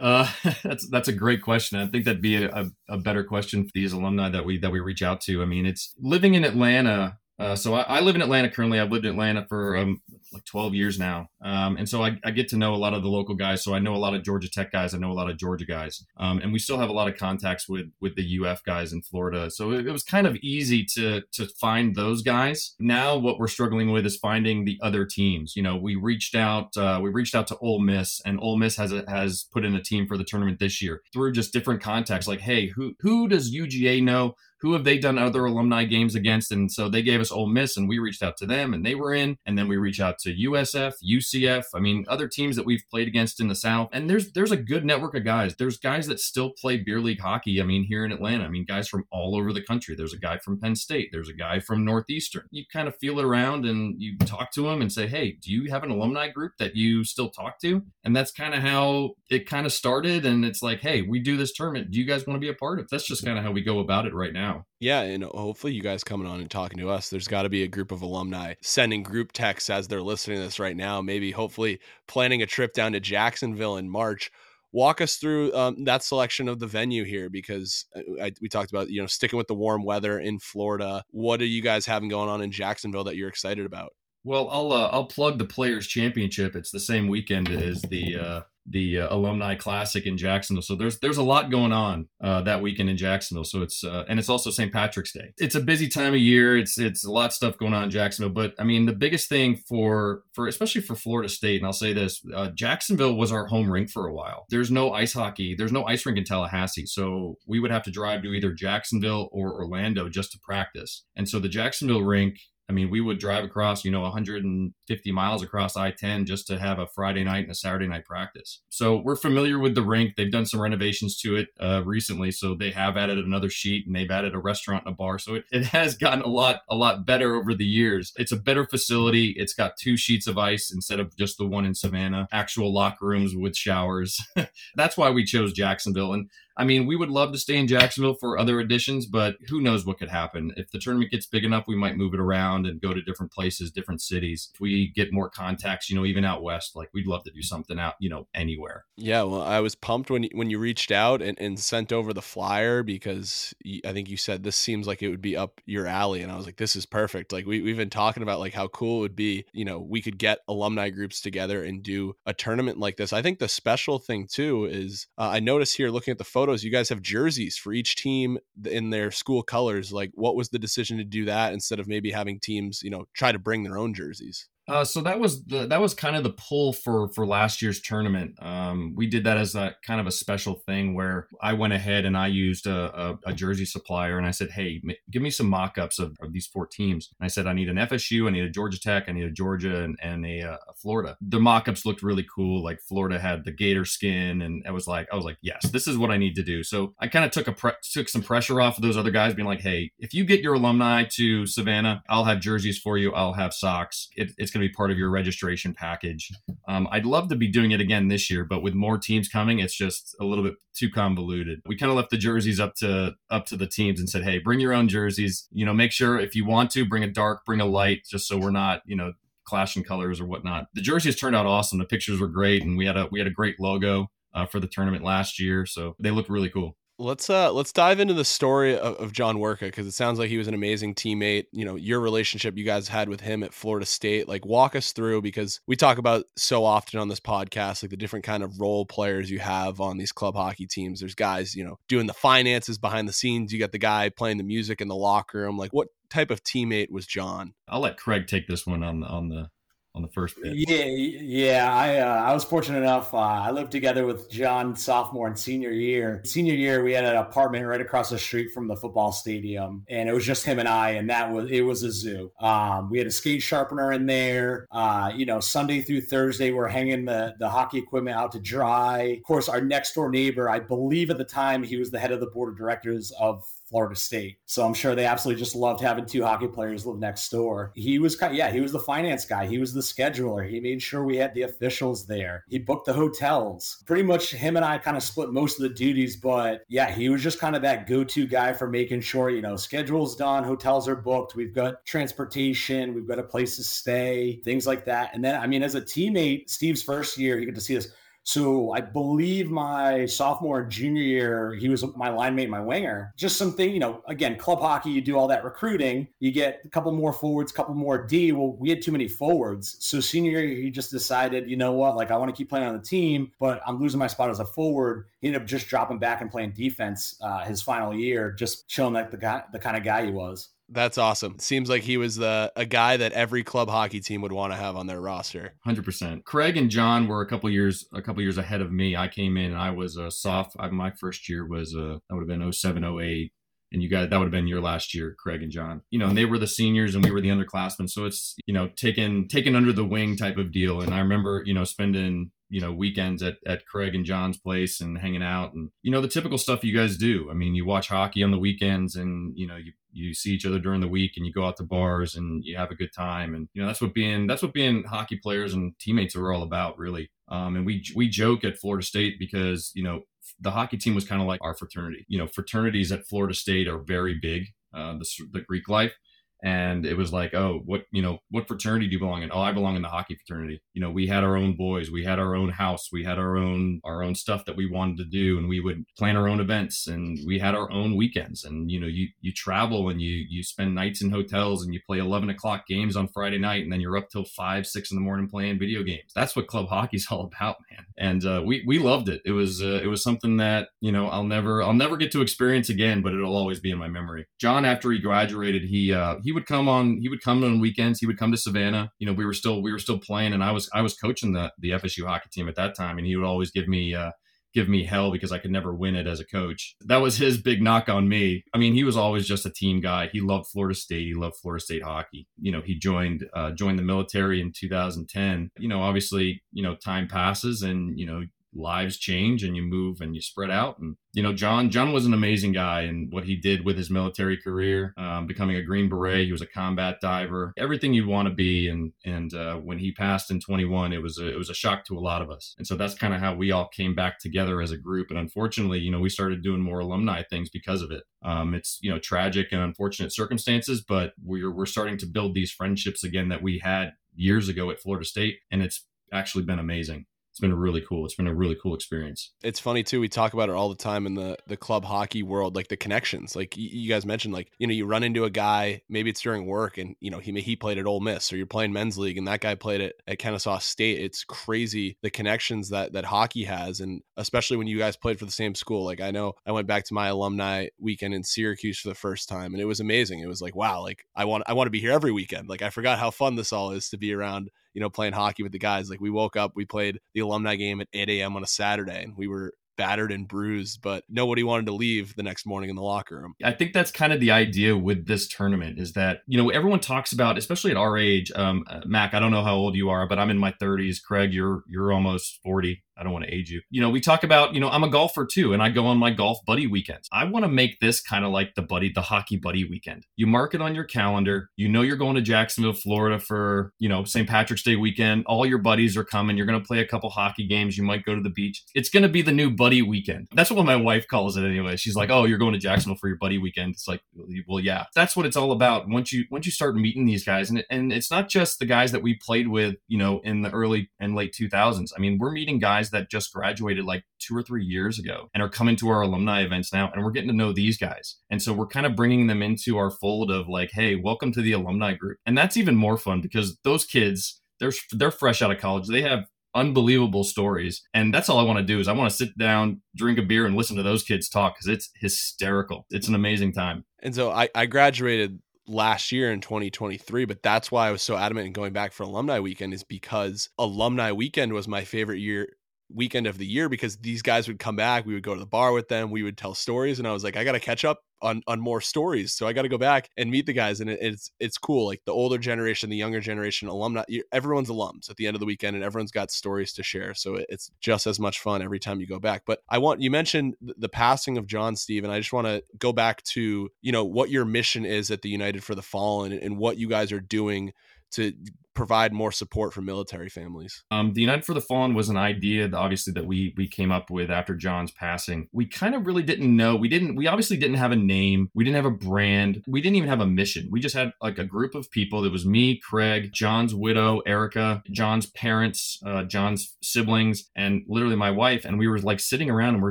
uh, that's that's a great question. I think that'd be a, a, better question for these alumni that we that we reach out to. I mean, it's living in Atlanta uh, so I, I, live in Atlanta currently. I've lived in Atlanta for um, like 12 years now. Um, and so I, I, get to know a lot of the local guys. So I know a lot of Georgia Tech guys. I know a lot of Georgia guys. Um, and we still have a lot of contacts with, with the UF guys in Florida. So it, it, was kind of easy to, to find those guys. Now what we're struggling with is finding the other teams. You know, we reached out, uh, we reached out to Ole Miss and Ole Miss has, a, has put in a team for the tournament this year through just different contacts. Like, Hey, who, who does UGA know? Who have they done other alumni games against? And so they gave us Ole Miss, and we reached out to them, and they were in. And then we reach out to USF, UCF. I mean, other teams that we've played against in the South. And there's there's a good network of guys. There's guys that still play beer league hockey. I mean, here in Atlanta. I mean, guys from all over the country. There's a guy from Penn State. There's a guy from Northeastern. You kind of feel it around, and you talk to them and say, "Hey, do you have an alumni group that you still talk to?" And that's kind of how it kind of started. And it's like, "Hey, we do this tournament. Do you guys want to be a part of?" it? That's just kind of how we go about it right now. Yeah, and hopefully you guys coming on and talking to us. There's got to be a group of alumni sending group texts as they're listening to this right now. Maybe hopefully planning a trip down to Jacksonville in March. Walk us through um, that selection of the venue here because uh, I, we talked about you know sticking with the warm weather in Florida. What are you guys having going on in Jacksonville that you're excited about? Well, I'll uh, I'll plug the Players Championship. It's the same weekend as the uh, the uh, alumni classic in Jacksonville. So there's there's a lot going on uh, that weekend in Jacksonville. So it's uh, and it's also St. Patrick's Day. It's a busy time of year. It's it's a lot of stuff going on in Jacksonville. But I mean, the biggest thing for for especially for Florida State, and I'll say this: uh, Jacksonville was our home rink for a while. There's no ice hockey. There's no ice rink in Tallahassee, so we would have to drive to either Jacksonville or Orlando just to practice. And so the Jacksonville rink I mean, we would drive across, you know, 150 miles across I 10 just to have a Friday night and a Saturday night practice. So we're familiar with the rink. They've done some renovations to it uh, recently. So they have added another sheet and they've added a restaurant and a bar. So it, it has gotten a lot, a lot better over the years. It's a better facility. It's got two sheets of ice instead of just the one in Savannah, actual locker rooms with showers. That's why we chose Jacksonville. And I mean, we would love to stay in Jacksonville for other editions, but who knows what could happen. If the tournament gets big enough, we might move it around and go to different places, different cities. If we get more contacts, you know, even out west, like we'd love to do something out, you know, anywhere. Yeah, well, I was pumped when you, when you reached out and, and sent over the flyer because I think you said this seems like it would be up your alley, and I was like, this is perfect. Like we we've been talking about like how cool it would be, you know, we could get alumni groups together and do a tournament like this. I think the special thing too is uh, I noticed here looking at the photos, you guys have jerseys for each team in their school colors. Like, what was the decision to do that instead of maybe having teams, you know, try to bring their own jerseys? Uh, so that was the that was kind of the pull for for last year's tournament. Um, we did that as a kind of a special thing where I went ahead and I used a, a, a jersey supplier and I said, "Hey, m- give me some mock-ups of, of these four teams." And I said, "I need an FSU, I need a Georgia Tech, I need a Georgia, and, and a, uh, a Florida." The mock-ups looked really cool. Like Florida had the gator skin, and I was like, I was like, "Yes, this is what I need to do." So I kind of took a pre- took some pressure off of those other guys, being like, "Hey, if you get your alumni to Savannah, I'll have jerseys for you. I'll have socks. It, it's going to be part of your registration package. Um, I'd love to be doing it again this year, but with more teams coming, it's just a little bit too convoluted. We kind of left the jerseys up to up to the teams and said, "Hey, bring your own jerseys. You know, make sure if you want to bring a dark, bring a light, just so we're not, you know." clashing colors or whatnot the jerseys turned out awesome the pictures were great and we had a we had a great logo uh, for the tournament last year so they looked really cool Let's uh let's dive into the story of, of John Wirka because it sounds like he was an amazing teammate. You know, your relationship you guys had with him at Florida State. Like walk us through because we talk about so often on this podcast, like the different kind of role players you have on these club hockey teams. There's guys, you know, doing the finances behind the scenes. You got the guy playing the music in the locker room. Like what type of teammate was John? I'll let Craig take this one on the on the on the first bit. Yeah, yeah. I uh, I was fortunate enough. Uh, I lived together with John sophomore and senior year. Senior year, we had an apartment right across the street from the football stadium, and it was just him and I, and that was it was a zoo. Um, we had a skate sharpener in there. Uh, you know, Sunday through Thursday, we're hanging the the hockey equipment out to dry. Of course, our next door neighbor, I believe at the time, he was the head of the board of directors of Florida State. So I'm sure they absolutely just loved having two hockey players live next door. He was kind of, yeah, he was the finance guy. He was the scheduler. He made sure we had the officials there. He booked the hotels. Pretty much him and I kind of split most of the duties, but yeah, he was just kind of that go-to guy for making sure, you know, schedule's done, hotels are booked, we've got transportation, we've got a place to stay, things like that. And then I mean, as a teammate, Steve's first year, he got to see this so I believe my sophomore and junior year, he was my line mate, my winger. Just something, you know, again, club hockey, you do all that recruiting, you get a couple more forwards, couple more D. Well, we had too many forwards. So senior year, he just decided, you know what, like I want to keep playing on the team, but I'm losing my spot as a forward. He ended up just dropping back and playing defense uh, his final year, just showing like the guy, the kind of guy he was. That's awesome. Seems like he was the a guy that every club hockey team would want to have on their roster. Hundred percent. Craig and John were a couple years a couple years ahead of me. I came in and I was a soft. I, my first year was a that would have been 07, 08. and you guys that would have been your last year, Craig and John. You know, and they were the seniors and we were the underclassmen. So it's you know taken taken under the wing type of deal. And I remember you know spending you know weekends at, at craig and john's place and hanging out and you know the typical stuff you guys do. I mean you watch hockey on the weekends and you know you you see each other during the week and you go out to bars and you have a good time. And you know that's what being that's what being hockey players and teammates are all about really. Um, and we we joke at florida state because you know the hockey team was kind of like our fraternity. You know fraternities at florida state are very big uh, the, the greek life and it was like oh what you know what fraternity do you belong in? Oh i belong in the hockey fraternity. You know we had our own boys we had our own house we had our own our own stuff that we wanted to do and we would plan our own events and we had our own weekends and you know you you travel and you you spend nights in hotels and you play 11 o'clock games on friday night and then you're up till 5 6 in the morning playing video games. That's what club hockey's all about man and uh, we we loved it. It was uh, it was something that you know i'll never i'll never get to experience again but it'll always be in my memory. John after he graduated he uh, he would come on he would come on weekends. He would come to savannah. You know we were still we were still playing and i was i was coaching the the fsu hockey team at that time and he would always give me uh give me hell because i could never win it as a coach. That was his big knock on me. I mean he was always just a team guy. He loved florida state. He loved florida state hockey. You know he joined uh, joined the military in 2010 you know obviously you know time passes and you know lives change and you move and you spread out. And you know, John John was an amazing guy and what he did with his military career, um, becoming a Green Beret. He was a combat diver, everything you'd want to be. And and uh, when he passed in 21, it was a, it was a shock to a lot of us. And so that's kind of how we all came back together as a group. And unfortunately, you know, we started doing more alumni things because of it. Um, it's you know tragic and unfortunate circumstances, but we're we're starting to build these friendships again that we had years ago at Florida State, and it's actually been amazing it's been really cool. It's been a really cool experience. It's funny too. We talk about it all the time in the the club hockey world, like the connections. Like you guys mentioned, like you know, you run into a guy, maybe it's during work, and you know he he played at Ole Miss, or you're playing men's league, and that guy played at at Kennesaw State. It's crazy the connections that that hockey has, and especially when you guys played for the same school. Like I know I went back to my alumni weekend in Syracuse for the first time, and it was amazing. It was like wow, like I want I want to be here every weekend. Like I forgot how fun this all is to be around you know, playing hockey with the guys. Like we woke up, we played the alumni game at 8 a.m. on a Saturday, and we were battered and bruised, but nobody wanted to leave the next morning in the locker room. I think that's kind of the idea with this tournament is that, you know, everyone talks about, especially at our age, um, uh, Mac, I don't know how old you are, but I'm in my 30s. Craig, you're, you're almost 40. I don't want to age you. You know, we talk about, you know, I'm a golfer too, and I go on my golf buddy weekends. I want to make this kind of like the buddy, the hockey buddy weekend. You mark it on your calendar. You know, you're going to Jacksonville, Florida for, you know, St. Patrick's Day weekend. All your buddies are coming. You're going to play a couple hockey games. You might go to the beach. It's going to be the new buddy weekend. That's what my wife calls it anyway. She's like, oh, you're going to Jacksonville for your buddy weekend. It's like, well, yeah, that's what it's all about. Once you, once you start meeting these guys, and, and it's not just the guys that we played with, you know, in the early and late 2000s. I mean, we're meeting guys that just graduated like two or three years ago and are coming to our alumni events now. And we're getting to know these guys. And so we're kind of bringing them into our fold of like, hey, welcome to the alumni group. And that's even more fun because those kids, they're, they're fresh out of college. They have unbelievable stories. And that's all I want to do is I want to sit down, drink a beer, and listen to those kids talk because it's hysterical. It's an amazing time. And so I, I graduated last year in 2023 but that's why i was so adamant in going back for alumni weekend is because alumni weekend was my favorite year weekend of the year because these guys would come back. We would go to the bar with them. We would tell stories, and I was like, I got to catch up on on more stories. So I got to go back and meet the guys, and it, it's it's cool. Like the older generation, the younger generation, alumni, everyone's alums at the end of the weekend, and everyone's got stories to share. So it's just as much fun every time you go back. But I want you mentioned the passing of John Steve, and I just want to go back to you know what your mission is at the United for the Fallen and what you guys are doing to provide more support for military families? Um, the United for the Fallen was an idea, that obviously, that we we came up with after John's passing. We kind of really didn't know. We didn't. We obviously didn't have a name. We didn't have a brand. We didn't even have a mission. We just had like a group of people. It was me, Craig, John's widow, Erica, John's parents, uh, John's siblings, and literally my wife. And we were like sitting around and we're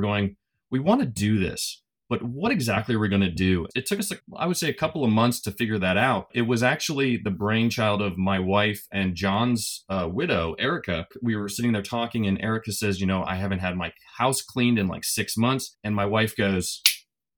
going, we want to do this but what exactly are we going to do? It took us, I would say, a couple of months to figure that out. It was actually the brainchild of my wife and John's uh, widow, Erica. We were sitting there talking, and Erica says, You know, I haven't had my house cleaned in like six months. And my wife goes,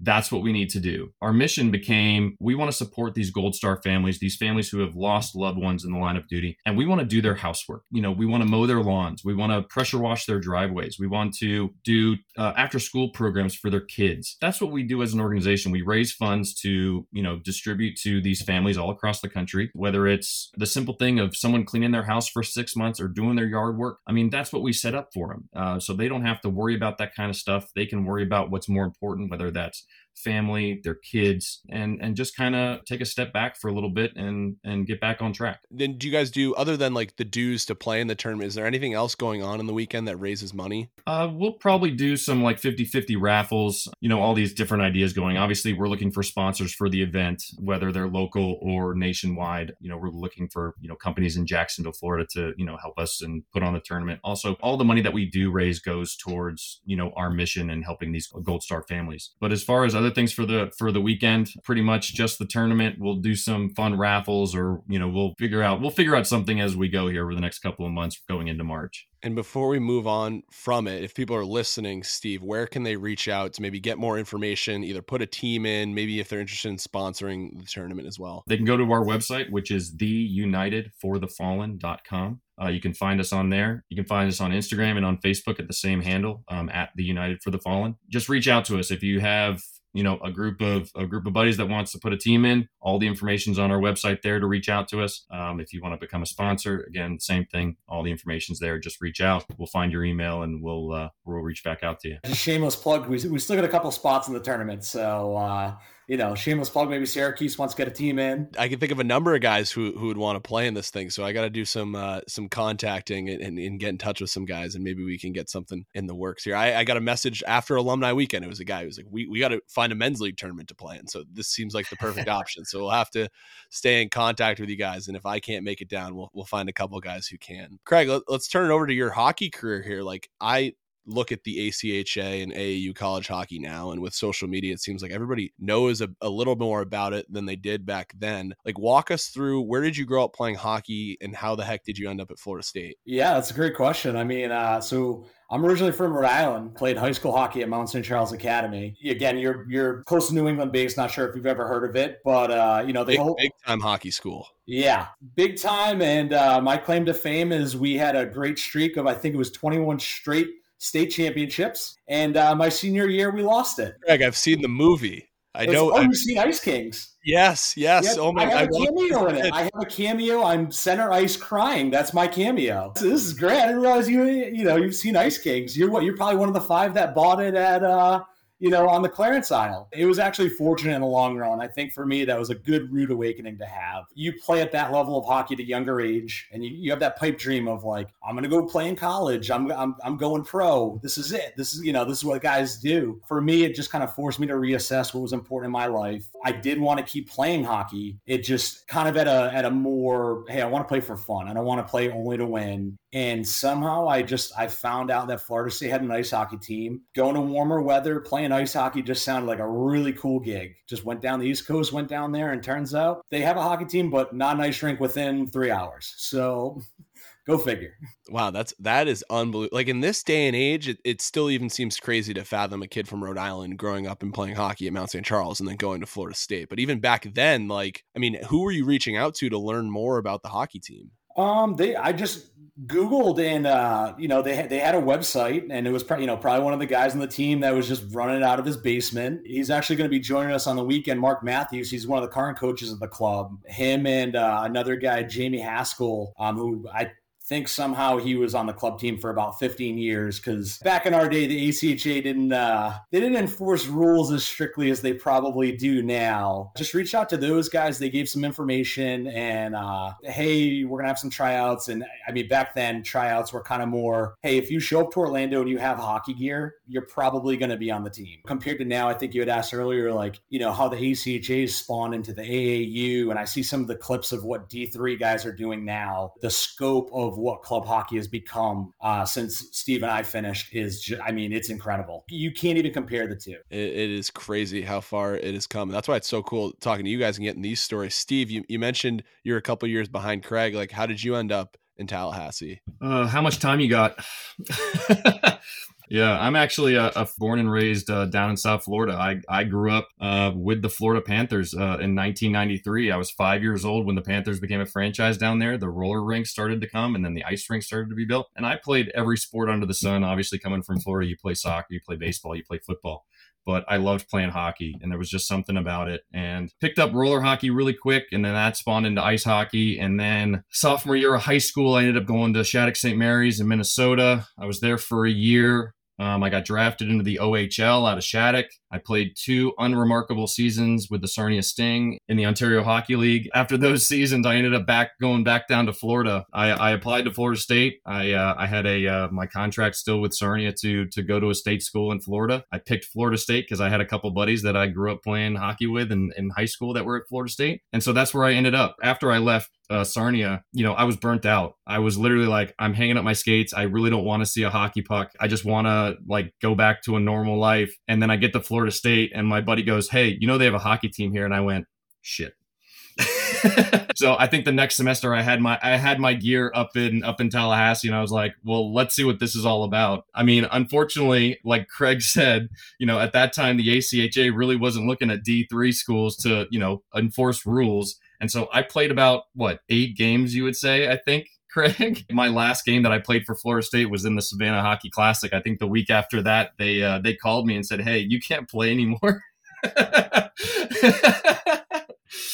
that's what we need to do. Our mission became we want to support these Gold Star families, these families who have lost loved ones in the line of duty, and we want to do their housework. You know, we want to mow their lawns, we want to pressure wash their driveways, we want to do uh, after school programs for their kids. That's what we do as an organization. We raise funds to, you know, distribute to these families all across the country, whether it's the simple thing of someone cleaning their house for six months or doing their yard work. I mean, that's what we set up for them. Uh, so they don't have to worry about that kind of stuff. They can worry about what's more important, whether that's family, their kids, and and just kind of take a step back for a little bit and and get back on track. Then do you guys do other than like the dues to play in the tournament? Is there anything else going on in the weekend that raises money? Uh, we'll probably do some like 50-50 raffles. You know, all these different ideas going. Obviously, we're looking for sponsors for the event, whether they're local or nationwide. You know, we're looking for you know companies in Jacksonville, Florida, to you know help us and put on the tournament. Also, all the money that we do raise goes towards you know our mission and helping these Gold Star families. But as far as other other things for the for the weekend. Pretty much just the tournament. We'll do some fun raffles, or you know, we'll figure out we'll figure out something as we go here over the next couple of months going into March. And before we move on from it, if people are listening, Steve, where can they reach out to maybe get more information, either put a team in, maybe if they're interested in sponsoring the tournament as well? They can go to our website, which is theunitedforthefallen.com. Uh, you can find us on there. You can find us on Instagram and on Facebook at the same handle um, at the United for the Fallen. Just reach out to us if you have you know a group of a group of buddies that wants to put a team in. All the information's on our website there to reach out to us. Um, if you want to become a sponsor again same thing. All the information's there. Just reach out. We'll find your email and we'll uh, we'll reach back out to you. Shameless plug. We, we still got a couple spots in the tournament so uh you know, shameless plug. Maybe Syracuse wants to get a team in. I can think of a number of guys who who would want to play in this thing. So I got to do some uh, some contacting and, and, and, get in touch with some guys, and maybe we can get something in the works here. I, I got a message after alumni weekend. It was a guy who was like, "We we got to find a men's league tournament to play in." So this seems like the perfect option. So we'll have to stay in contact with you guys, and if I can't make it down, we'll we'll find a couple guys who can. Craig, let, let's turn it over to your hockey career here. Like I look at the ACHA and AAU college hockey now, and with social media, it seems like everybody knows a, a, little more about it than they did back then. Like, walk us through where did you grow up playing hockey, and how the heck did you end up at Florida State? Yeah, that's a great question. I mean, uh, so I'm originally from Rhode Island. Played high school hockey at Mount St. Charles Academy. Again, you're you're close to New England based. Not sure if you've ever heard of it, but uh, you know they big, hold big time hockey school. Yeah, big time. And uh, my claim to fame is we had a great streak of I think it was 21 straight state championships. And uh, my senior year, we lost it. Craig, I've seen the movie. I it's, know. Oh, you've seen Ice Kings? Yes, yes. Oh my! I have I a cameo in it. I have a cameo. I'm center ice crying. That's my cameo. So this is great. I didn't realize you. You know, you've seen Ice Kings. You're what? You're probably one of the five that bought it at uh, you know, on the clearance aisle. It was actually fortunate in the long run. I think for me, that was a good rude awakening to have. You play at that level of hockey at a younger age, and you, you have that pipe dream of like, I'm going to go play in college. I'm, I'm, I'm going pro. This is it. This is, you know, this is what guys do. For me, it just kind of forced me to reassess what was important in my life. I did want to keep playing hockey. It just kind of at a, at a more, hey, I want to play for fun. And I don't want to play only to win. And somehow I just I found out that Florida State had an ice hockey team. Going to warmer weather, playing ice hockey just sounded like a really cool gig. Just went down the East Coast, went down there, and turns out they have a hockey team, but not an ice rink within three hours. So go figure. Wow, that's that is unbelievable. Like in this day and age, it, it still even seems crazy to fathom a kid from Rhode Island growing up and playing hockey at Mount St. Charles and then going to Florida State. But even back then, like, I mean, who were you reaching out to to learn more about the hockey team? Um, they I just Googled and uh, you know they had, they had a website and it was pro- you know probably one of the guys on the team that was just running out of his basement. He's actually going to be joining us on the weekend. Mark Matthews, he's one of the current coaches of the club. Him and uh, another guy, Jamie Haskell, um, who I think somehow he was on the club team for about 15 years because back in our day the ACHA didn't uh, they didn't enforce rules as strictly as they probably do now. Just reach out to those guys. They gave some information and uh, hey, we're gonna have some tryouts. And I mean back then tryouts were kind of more hey, if you show up to Orlando and you have hockey gear, you're probably gonna be on the team. Compared to now, I think you had asked earlier like you know how the ACHA spawned into the AAU, and I see some of the clips of what D3 guys are doing now. The scope of what club hockey has become uh, since Steve and I finished is, just, I mean, it's incredible. You can't even compare the two. It, it is crazy how far it has come. That's why it's so cool talking to you guys and getting these stories. Steve, you, you mentioned you're a couple years behind Craig. Like, how did you end up in Tallahassee? Uh, how much time you got? Yeah, I'm actually a, a born and raised uh, down in South Florida. I, I grew up uh, with the Florida Panthers uh, in 1993. I was five years old when the Panthers became a franchise down there. The roller rink started to come, and then the ice rink started to be built. And I played every sport under the sun. Obviously, coming from Florida, you play soccer, you play baseball, you play football but I loved playing hockey and there was just something about it and picked up roller hockey really quick and then that spawned into ice hockey and then sophomore year of high school I ended up going to Shattuck St. Mary's in Minnesota. I was there for a year um, I got drafted into the OHL out of Shattuck. I played two unremarkable seasons with the Sarnia Sting in the Ontario Hockey League. After those seasons, I ended up back going back down to Florida. I, I applied to Florida State. I uh, I had a uh, my contract still with Sarnia to to go to a state school in Florida. I picked Florida State because I had a couple buddies that I grew up playing hockey with in, in high school that were at Florida State, and so that's where I ended up. After I left uh, Sarnia, you know, I was burnt out. I was literally like, I'm hanging up my skates. I really don't want to see a hockey puck. I just want to like go back to a normal life. And then I get to Florida State, and my buddy goes, Hey, you know, they have a hockey team here. And I went, Shit. so I think the next semester I had my I had my gear up in up in Tallahassee and I was like, well, let's see what this is all about. I mean, unfortunately, like Craig said, you know, at that time the ACHA really wasn't looking at D3 schools to, you know, enforce rules. And so I played about what, 8 games you would say, I think. Craig. My last game that I played for Florida State was in the Savannah Hockey Classic. I think the week after that, they uh, they called me and said, "Hey, you can't play anymore."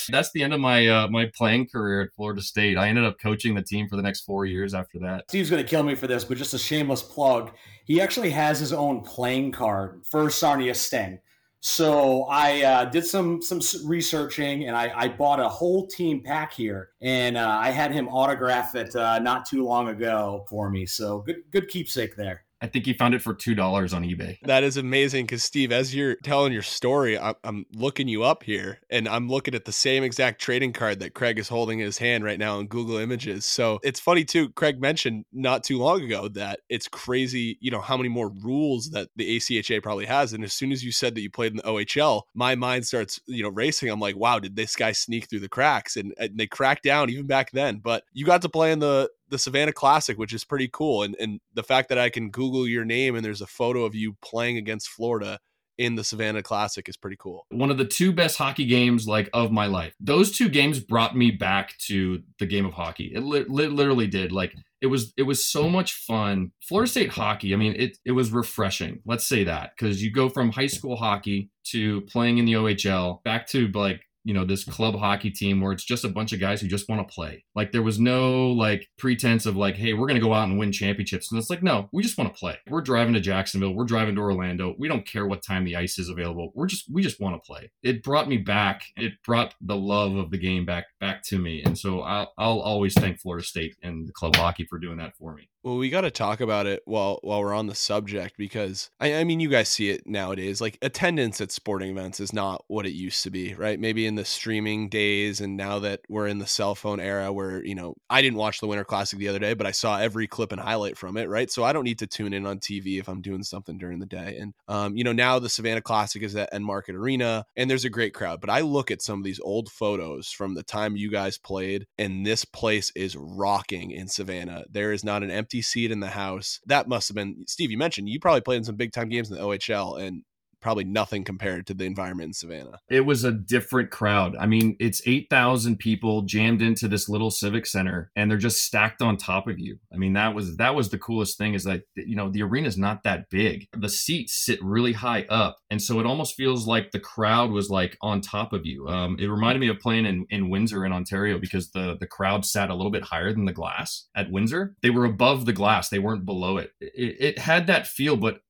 That's the end of my uh, my playing career at Florida State. I ended up coaching the team for the next four years after that. Steve's going to kill me for this, but just a shameless plug. He actually has his own playing card for Sarnia Sting. So I uh, did some some researching, and I, I, bought a whole team pack here, and uh, I had him autograph it uh, not too long ago for me. So good good keepsake there. I think he found it for two dollars on eBay. That is amazing because Steve, as you're telling your story, I'm, I'm, looking you up here, and I'm looking at the same exact trading card that Craig is holding in his hand right now in Google Images. So it's funny too. Craig mentioned not too long ago that it's crazy, you know, how many more rules that the ACHA probably has. And as soon as you said that you played in the OHL, my mind starts, you know, racing. I'm like, wow, did this guy sneak through the cracks? And, and they cracked down even back then. But you got to play in the the Savannah Classic, which is pretty cool. And and the fact that I can Google your name and there's a photo of you playing against Florida in the Savannah Classic is pretty cool. One of the two best hockey games like of my life. Those two games brought me back to the game of hockey. It li- literally did. Like it was it was so much fun. Florida State hockey, I mean, it it was refreshing. Let's say that cuz you go from high school hockey to playing in the OHL back to like you know this mm-hmm. club hockey team where it's just a bunch of guys who just want to play. Like there was no like pretense of like hey we're going to go out and win championships. And it's like no we just want to play. We're driving to jacksonville. We're driving to orlando. We don't care what time the ice is available. We're just we just want to play. It brought me back. It brought the love of the game back back to me. And so i'll, I'll always thank florida state and the club hockey for doing that for me well, we got to talk about it while while we're on the subject because I, I, mean, you guys see it nowadays. Like attendance at sporting events is not what it used to be, right? Maybe in the streaming days, and now that we're in the cell phone era, where you know, I didn't watch the Winter Classic the other day, but I saw every clip and highlight from it, right? So I don't need to tune in on TV if I'm doing something during the day. And um, you know, now the Savannah Classic is at Enmarket Arena, and there's a great crowd. But I look at some of these old photos from the time you guys played, and this place is rocking in Savannah. There is not an empty empty seat in the house. That must have been Steve. You mentioned you probably played in some big time games in the OHL, and probably nothing compared to the environment in Savannah. It was a different crowd. I mean, it's 8,000 people jammed into this little civic center and they're just stacked on top of you. I mean, that was that was the coolest thing is that you know, the arena is not that big. The seats sit really high up and so it almost feels like the crowd was like on top of you. Um, it reminded me of playing in, in Windsor in Ontario because the the crowd sat a little bit higher than the glass at Windsor. They were above the glass, they weren't below it. It, it had that feel, but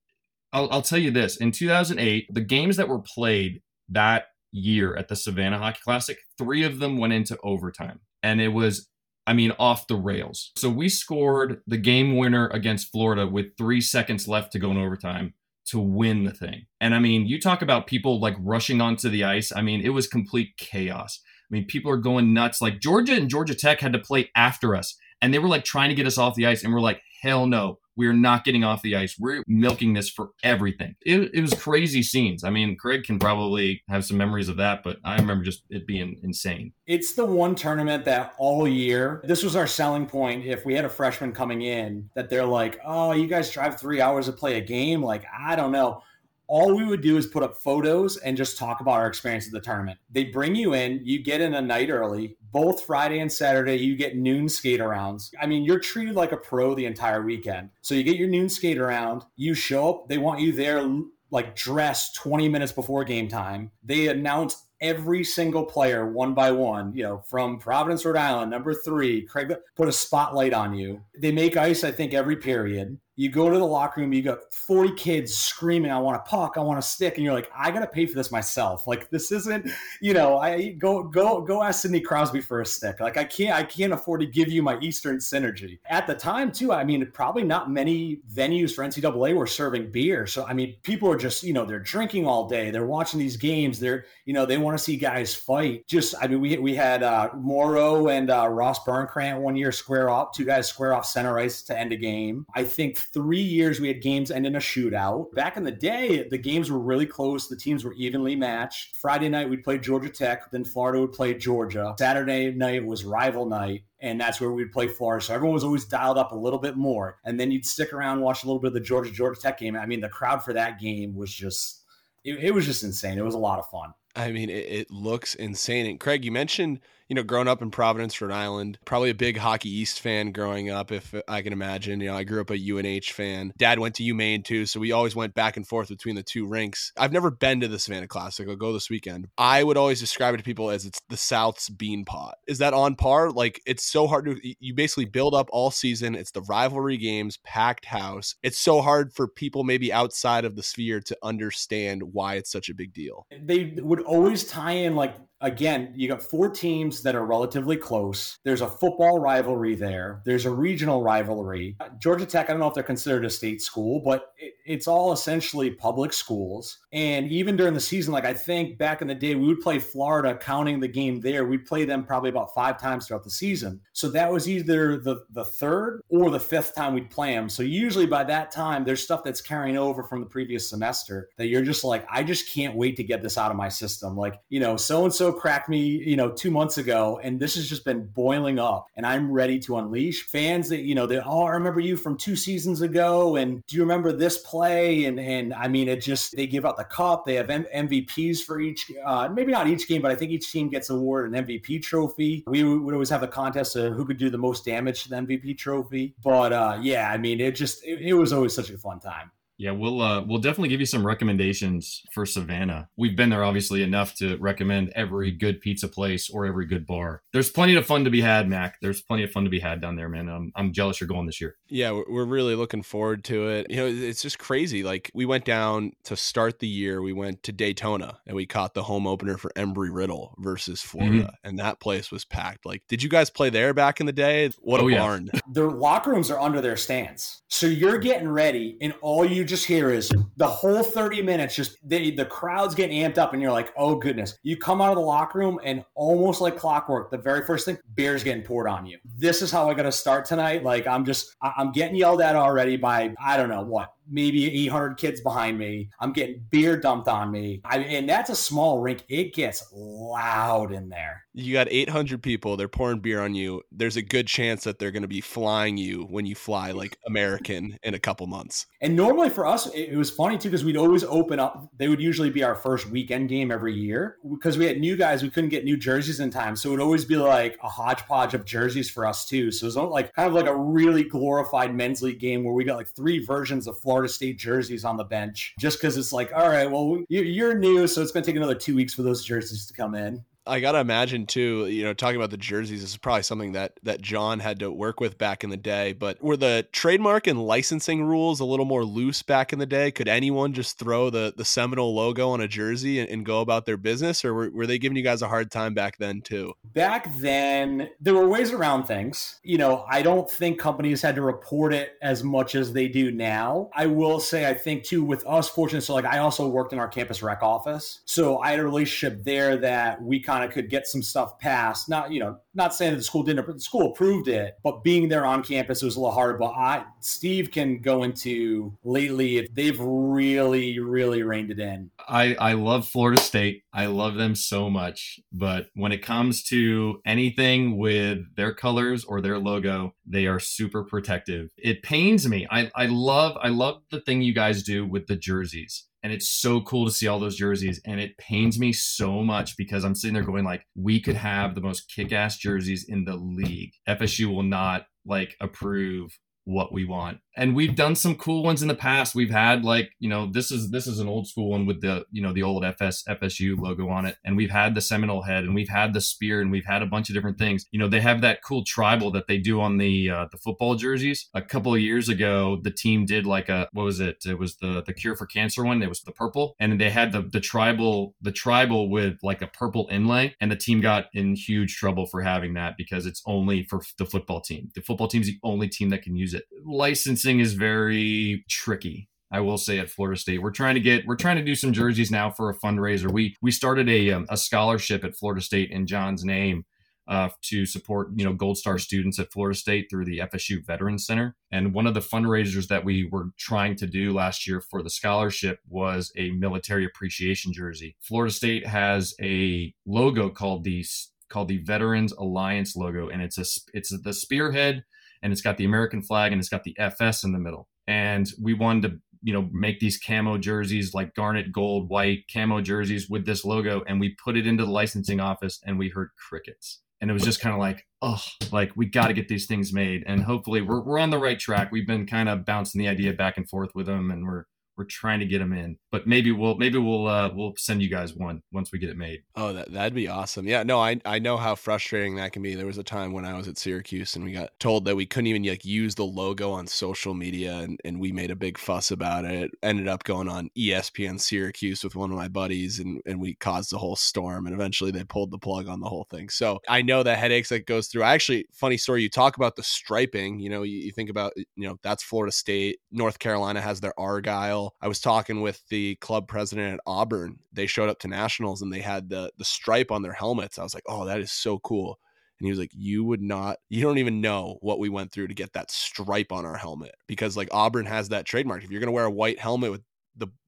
I'll, I'll tell you this: in 2008, the games that were played that year at the Savannah Hockey Classic, three of them went into overtime, and it was I mean, off the rails. So we scored the game winner against Florida with three seconds left to go in overtime to win the thing. And I mean, you talk about people like rushing onto the ice. I mean, it was complete chaos. I mean, people are going nuts. Like Georgia and Georgia Tech had to play after us, and they were like trying to get us off the ice, and we're like, hell no. We are not getting off the ice. We're milking this for everything. It, it was crazy scenes. I mean, Craig can probably have some memories of that, but I remember just it being insane. It's the one tournament that all year, this was our selling point. If we had a freshman coming in, that they're like, oh, you guys drive three hours to play a game? Like, I don't know all we would do is put up photos and just talk about our experience at the tournament. They bring you in, you get in a night early. Both Friday and Saturday, you get noon skate arounds. I mean, you're treated like a pro the entire weekend. So you get your noon skate around, you show up, they want you there like dressed 20 minutes before game time. They announce every single player one by one, you know, from Providence, Rhode Island, number three, Craig put a spotlight on you. They make ice, I think, every period. You go to the locker room, you got 40 kids screaming, I want a puck, I want a stick. And you're like, I gotta pay for this myself. Like this isn't, you know, I go go go ask Sidney Crosby for a stick. Like I can't I can't afford to give you my Easton Synergy. At the time, too, I mean, probably not many venues for NCAA were serving beer. So I mean, people are just, you know, they're drinking all day, they're watching these games, they're, you know, they want to see guys fight. Just I mean, we we had uh Morrow and uh, Ross Burnkrant one year square off, two guys square off center ice to end a game. I think three years we had games end in a shootout. Back in the day, the games were really close. The teams were evenly matched. Friday night we'd play Georgia Tech, then Florida would play Georgia. Saturday night was rival night and that's where we'd play Florida. So everyone was always dialed up a little bit more. And then you'd stick around, watch a little bit of the Georgia Georgia Tech game. I mean, the crowd for that game was just it, it was just insane. It was a lot of fun. I mean, it, it, looks insane. And Craig, you mentioned you know, growing up in Providence, Rhode Island, probably a big Hockey East fan growing up, if I can imagine. You know, I grew up a UNH fan. Dad went to UMaine too, so we always went back and forth between the two rinks. I've never been to the Savannah Classic. I'll go this weekend. I would always describe it to people as it's the South's Beanpot. Is that on par? Like, it's so hard to, you basically build up all season. It's the rivalry games, packed house. It's so hard for people maybe outside of the sphere to understand why it's such a big deal. They would always tie in like again, you got four teams that are relatively close. There's a football rivalry there. There's a regional rivalry. Georgia Tech, I don't know if they're considered a state school, but it's all essentially public schools. And even during the season, like I think back in the day, we would play Florida, counting the game there. We'd play them probably about five times throughout the season. So that was either the, the third or the fifth time we'd play them. So usually by that time, there's stuff that's carrying over from the previous semester that you're just like, I just can't wait to get this out of my system. Like, you know, so and so cracked me, you know, two months ago, and this has just been boiling up, and I'm ready to unleash fans that you know they oh I remember you from two seasons ago, and do you remember this play? And and I mean it just they give out the cup, they have M- MVPs for each, uh, maybe not each game, but I think each team gets awarded an MVP trophy. We would always have a contest of who could do the most damage to the MVP trophy, but uh, yeah, I mean it just it, it was always such a fun time. Yeah, we'll uh, we'll definitely give you some recommendations for Savannah. We've been there obviously enough to recommend every good pizza place or every good bar. There's plenty of fun to be had, Mac. There's plenty of fun to be had down there, man. I'm, I'm jealous you're going this year. Yeah, we're really looking forward to it. You know, it's just crazy. Like we went down to start the year. We went to Daytona and we caught the home opener for Embry Riddle versus Florida, mm-hmm. and that place was packed. Like, did you guys play there back in the day? What oh, a barn! Yeah. Their locker rooms are under their stands, so you're getting ready, and all you just hear is the whole 30 minutes, just the, the crowd's getting amped up, and you're like, oh goodness. You come out of the locker room, and almost like clockwork, the very first thing, beer's getting poured on you. This is how I got to start tonight. Like, I'm just, I'm getting yelled at already by, I don't know what, maybe 800 kids behind me. I'm getting beer dumped on me. I, and that's a small rink. It gets loud in there. You got 800 people. They're pouring beer on you. There's a good chance that they're going to be flying you when you fly like American in a couple months. And normally for us, it, was funny too because we'd always open up. They would usually be our first weekend game every year because we had new guys. We couldn't get new jerseys in time, so it would always be like a hodgepodge of jerseys for us too. So it was like kind of like a really glorified men's league game where we got like three versions of Florida Florida State jerseys on the bench just because it's like, all right, well, you're new, so it's going to take another two weeks for those jerseys to come in. I gotta imagine too. You know, talking about the jerseys this is probably something that that John had to work with back in the day. But were the trademark and licensing rules a little more loose back in the day? Could anyone just throw the the Seminole logo on a jersey and, and go about their business, or were, were they giving you guys a hard time back then too? Back then, there were ways around things. You know, I don't think companies had to report it as much as they do now. I will say, I think too, with us, fortunate. So, like, I also worked in our campus rec office, so I had a relationship there that we kind kind of could get some stuff passed. Not, you know, not saying that the school didn't, but the school approved it, but being there on campus was a little hard. But I, Steve can go into lately, they've really, really reined it in. I, I love Florida State. I love them so much. But when it comes to anything with their colors or their logo, they are super protective. It pains me. I, I love, I love the thing you guys do with the jerseys and it's so cool to see all those jerseys and it pains me so much because i'm sitting there going like we could have the most kick-ass jerseys in the league. Fsu will not like approve what we want and we've done some cool ones in the past. We've had like you know this is this is an old school one with the you know the old FS FSU logo on it, and we've had the Seminole head, and we've had the spear, and we've had a bunch of different things. You know they have that cool tribal that they do on the uh, the football jerseys. A couple of years ago, the team did like a what was it? It was the the cure for cancer one. It was the purple, and they had the the tribal the tribal with like a purple inlay, and the team got in huge trouble for having that because it's only for the football team. The football team's the only team that can use it. License licensing is very tricky. I will say at Florida State, we're trying to get we're trying to do some jerseys now for a fundraiser. We we started a um, a scholarship at Florida State in John's name uh, to support you know Gold Star students at Florida State through the FSU Veterans Center. And one of the fundraisers that we were trying to do last year for the scholarship was a military appreciation jersey. Florida State has a logo called the called the Veterans Alliance logo, and it's a it's the spearhead and it's got the American flag and it's got the FS in the middle. And we wanted to, you know, make these camo jerseys like garnet, gold, white camo jerseys with this logo. And we put it into the licensing office and we heard crickets and it was just kind of like oh like we got to get these things made and hopefully we're, we're on the right track we've been kind of bouncing the idea back and forth with them and we're we're trying to get them in but maybe we'll maybe we'll uh we'll send you guys one once we get it made. Oh that, that'd be awesome. Yeah no i i know how frustrating that can be. There was a time when i was at syracuse and we got told that we couldn't even like use the logo on social media and, and we made a big fuss about it. Ended up going on espn syracuse with one of my buddies and and we caused a whole storm and eventually they pulled the plug on the whole thing. So i know the headaches that goes through. I actually funny story you talk about the striping you know you, you think about you know that's florida state. North carolina has their argyle i was talking with the club president at Auburn. They showed up to nationals and they had the the stripe on their helmets. I was like, "Oh, that is so cool." And he was like, "You would not, you don't even know what we went through to get that stripe on our helmet because like Auburn has that trademark. If you're going to wear a white helmet with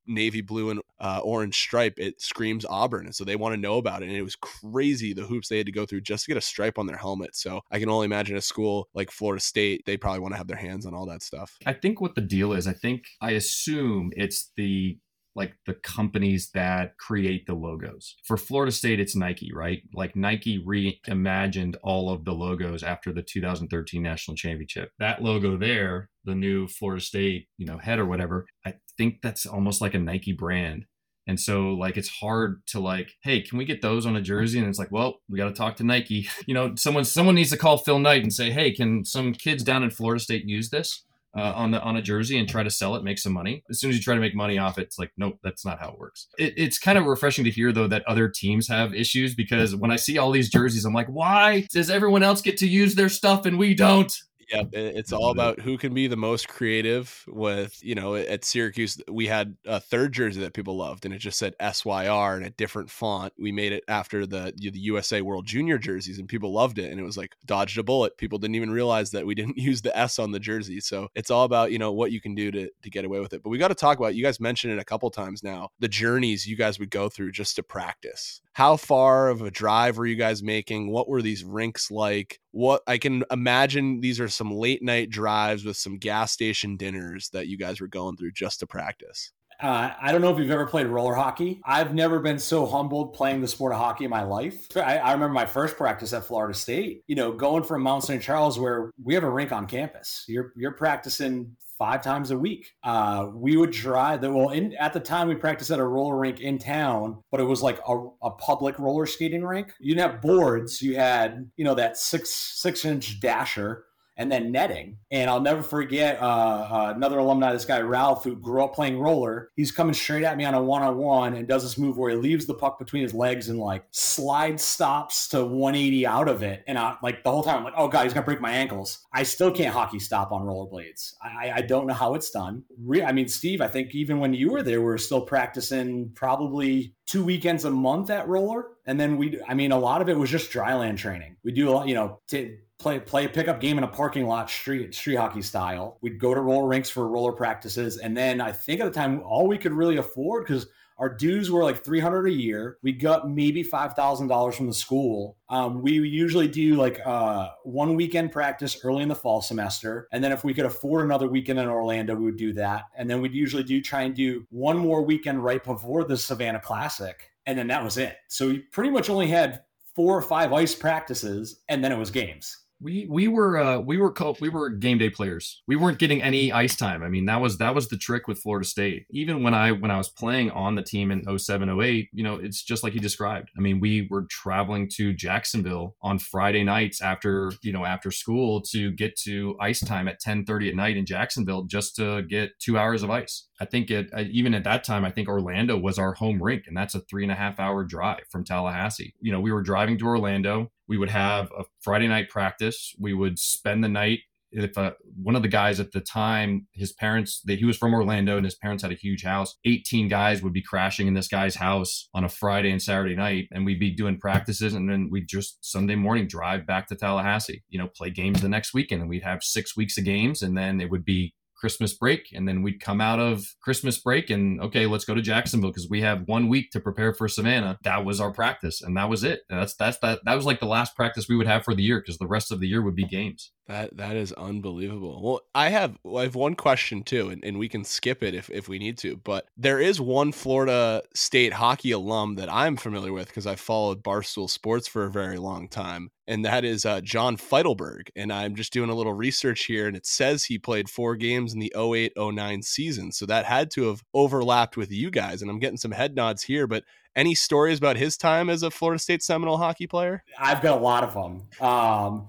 navy blue and uh, orange stripe, it screams Auburn. And so they want to know about it. And it was crazy the hoops they had to go through just to get a stripe on their helmet. So I can only imagine a school like Florida State, they probably want to have their hands on all that stuff. I think what the deal is, I think, I assume it's the like the companies that create the logos. For Florida State, it's Nike, right? Like Nike reimagined all of the logos after the 2013 national championship. That logo there, the new Florida State, you know, head or whatever, I think that's almost like a Nike brand. And so like it's hard to like, hey, can we get those on a jersey? And it's like, well, we got to talk to Nike. You know, someone someone needs to call Phil Knight and say, hey, can some kids down in Florida State use this? Uh, on the on a jersey and try to sell it, make some money. As soon as you try to make money off it, it's like, nope, that's not how it works. It, it's kind of refreshing to hear though that other teams have issues because when I see all these jerseys, I'm like, why does everyone else get to use their stuff and we don't? Yeah, it's all about who can be the most creative. With you know, at Syracuse, we had a third jersey that people loved, and it just said SYR in a different font. We made it after the the USA World Junior jerseys, and people loved it. And it was like dodged a bullet. People didn't even realize that we didn't use the S on the jersey. So it's all about you know what you can do to to get away with it. But we got to talk about. You guys mentioned it a couple times now. The journeys you guys would go through just to practice how far of a drive were you guys making? What were these rinks like? What I can imagine these are some late night drives with some gas station dinners that you guys were going through just to practice. Uh, I don't know if you've ever played roller hockey. I've never been so humbled playing the sport of hockey in my life. I, I, remember my first practice at Florida State. You know, going from Mount St. Charles, where we have a rink on campus. You're you're practicing five times a week. Uh, we would drive that. well in at the time we practiced at a roller rink in town, but it was like a, a public roller skating rink. You didn't have boards. You had you know that six six inch dasher and then netting. And I'll never forget uh, uh, another alumni, this guy Ralph, who grew up playing roller. He's coming straight at me on a one on one and does this move where he leaves the puck between his legs and like slide stops to 180 out of it. And I like the whole time I'm like, oh god, he's gonna break my ankles. I still can't hockey stop on rollerblades. I, I don't know how it's done. Re- I mean, Steve, I think even when you were there, we're still practicing probably two weekends a month at roller. And then we, I mean, a lot of it was just dryland training. We do a lot, you know, to play play a pickup game in a parking lot street street hockey style. We'd go to roller rinks for roller practices. And then i think at the time all we could really afford because our dues were like 300 a year. We got maybe $5000 from the school. Um, we usually do like uh, one weekend practice early in the fall semester. And then if we could afford another weekend in orlando we would do that. And then we'd usually do try and do one more weekend right before the savannah classic. And then that was it. So we pretty much only had four or five ice practices and then it was games we we were uh, we were co- we were game day players. We weren't getting any ice time. I mean, that was that was the trick with Florida State. Even when I when I was playing on the team in 07 08, you know, it's just like he described. I mean, we were traveling to Jacksonville on Friday nights after, you know, after school to get to ice time at 10:30 at night in Jacksonville just to get 2 hours of ice. I think it even at that time, I think Orlando was our home rink, and that's a three and a half hour drive from Tallahassee. You know, we were driving to Orlando we would have a Friday night practice. We would spend the night. If uh, one of the guys at the time, his parents, that he was from Orlando and his parents had a huge house. 18 guys would be crashing in this guy's house on a Friday and Saturday night. And we'd be doing practices. And then we'd just Sunday morning drive back to Tallahassee, you know, play games the next weekend. And we'd have six weeks of games. And then it would be Christmas break, and then we'd come out of Christmas break and okay, let's go to Jacksonville because we have one week to prepare for Savannah. That was our practice, and that was it. And that's that's that that was like the last practice we would have for the year because the rest of the year would be games. That that is unbelievable. Well, I have I have one question too, and, and we can skip it if, if we need to. But there is one Florida State hockey alum that I'm familiar with because I followed Barstool Sports for a very long time, and that is uh, John Feitelberg. And I'm just doing a little research here, and it says he played four games in the 08-09 season, so that had to have overlapped with you guys. And I'm getting some head nods here, but any stories about his time as a Florida State Seminole hockey player? I've got a lot of them. Um,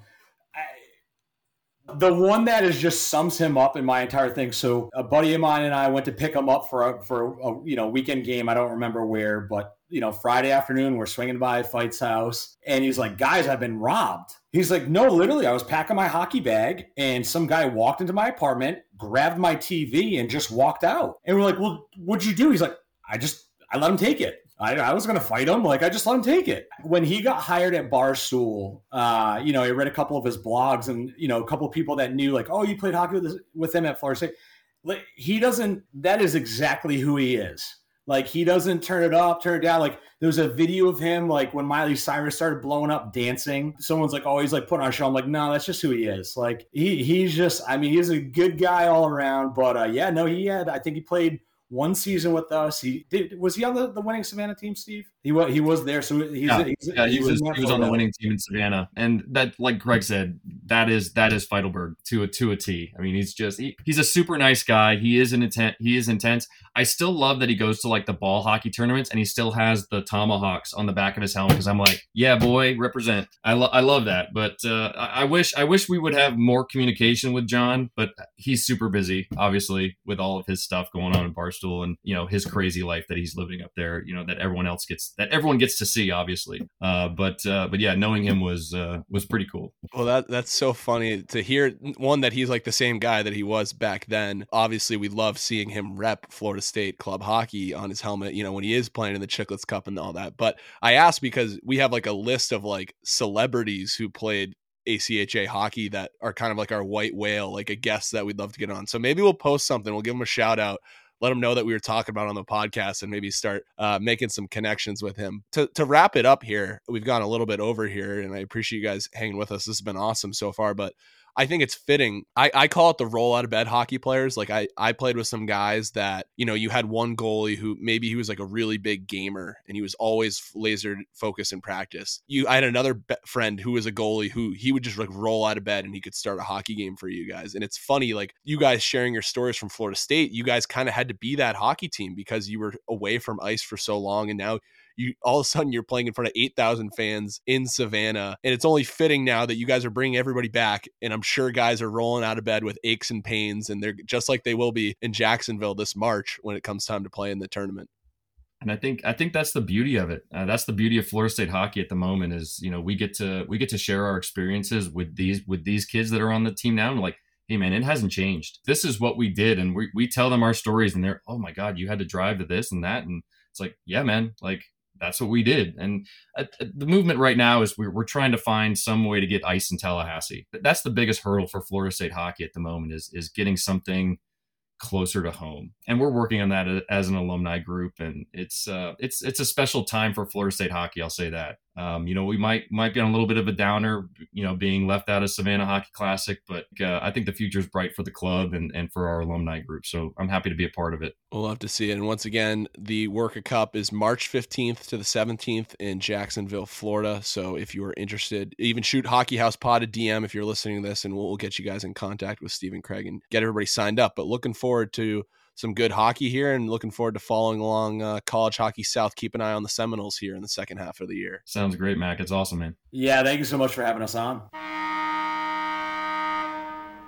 the one that is just sums him up in my entire thing. So a buddy of mine and I went to pick him up for a, for a you know weekend game. I don't remember where, but you know Friday afternoon we're swinging by Fight's house, and he's like, "Guys, I've been robbed." He's like, "No, literally, I was packing my hockey bag, and some guy walked into my apartment, grabbed my TV, and just walked out." And we're like, "Well, what'd you do?" He's like, "I just I let him take it." I, I was going to fight him. Like, I just let him take it. When he got hired at Barstool, uh, you know, I read a couple of his blogs and, you know, a couple of people that knew, like, oh, you played hockey with, this, with him at Florida State. He doesn't, that is exactly who he is. Like, he doesn't turn it up, turn it down. Like, there was a video of him, like, when Miley Cyrus started blowing up dancing. Someone's like, oh, he's like putting on a show. I'm like, no, that's just who he is. Like, he, he's just, I mean, he's a good guy all around. But uh, yeah, no, he had, I think he played one season with us. He did. Was he on the, the winning Savannah team, Steve? He was. He was there. So he's. Yeah, he's, yeah, he, he was. He was on the winning team in Savannah, and that, like Craig said, that is that is Feitelberg to a to a T. I mean, he's just he, he's a super nice guy. He is an intent. He is intense. I still love that he goes to like the ball hockey tournaments and he still has the tomahawks on the back of his helmet because I'm like, yeah, boy, represent. I, lo- I love that. But uh, I wish I wish we would have more communication with John, but he's super busy, obviously, with all of his stuff going on in Barstool and you know his crazy life that he's living up there. You know that everyone else gets that everyone gets to see, obviously. Uh, but uh, but yeah, knowing him was uh, was pretty cool. Well, that that's so funny to hear. One that he's like the same guy that he was back then. Obviously, we love seeing him rep Florida State club hockey on his helmet, you know, when he is playing in the Chicklets Cup and all that. But I asked because we have like a list of like celebrities who played ACHA hockey that are kind of like our white whale, like a guest that we'd love to get on. So maybe we'll post something. We'll give him a shout out. Let him know that we were talking about on the podcast and maybe start uh, making some connections with him. To, to wrap it up here, we've gone a little bit over here and I appreciate you guys hanging with us. This has been awesome so far, but I think it's fitting. I, I call it the roll out of bed hockey players. Like I, I played with some guys that, you know, you had one goalie who maybe he was like a really big gamer and he was always laser focused in practice. You, I had another be- friend who was a goalie who he would just like roll out of bed and he could start a hockey game for you guys. And it's funny, like you guys sharing your stories from Florida State, you guys kind of had to be that hockey team because you were away from ice for so long. And now you all of a sudden you're playing in front of 8,000 fans in Savannah. And it's only fitting now that you guys are bringing everybody back. And I'm sure guys are rolling out of bed with aches and pains. And they're just like they will be in Jacksonville this March when it comes time to play in the tournament. And I think I think that's the beauty of it. Uh, that's the beauty of Florida State hockey at the moment is you know we get to we get to share our experiences with these with these kids that are on the team now and like hey man it hasn't changed this is what we did and we, we tell them our stories and they're oh my god you had to drive to this and that and it's like yeah man like that's what we did. And uh, uh, the movement right now is we're, we're trying to find some way to get ice in Tallahassee. That's the biggest hurdle for Florida State hockey at the moment is is getting something closer to home. And we're working on that as an alumni group. And it's uh, it's it's a special time for Florida State hockey. I'll say that. Um, you know, we might might be on a little bit of a downer, you know, being left out of Savannah Hockey Classic, but uh, I think the future is bright for the club and, and for our alumni group. So I'm happy to be a part of it. We'll love to see it. And once again, the Wirka Cup is March 15th to the 17th in Jacksonville, Florida. So if you are interested, even shoot Hockey House Pod a DM if you're listening to this, and we'll, we'll get you guys in contact with Stephen Craig and get everybody signed up. But looking forward to some good hockey here and looking forward to following along uh, college hockey south keep an eye on the seminoles here in the second half of the year sounds great mac it's awesome man yeah thank you so much for having us on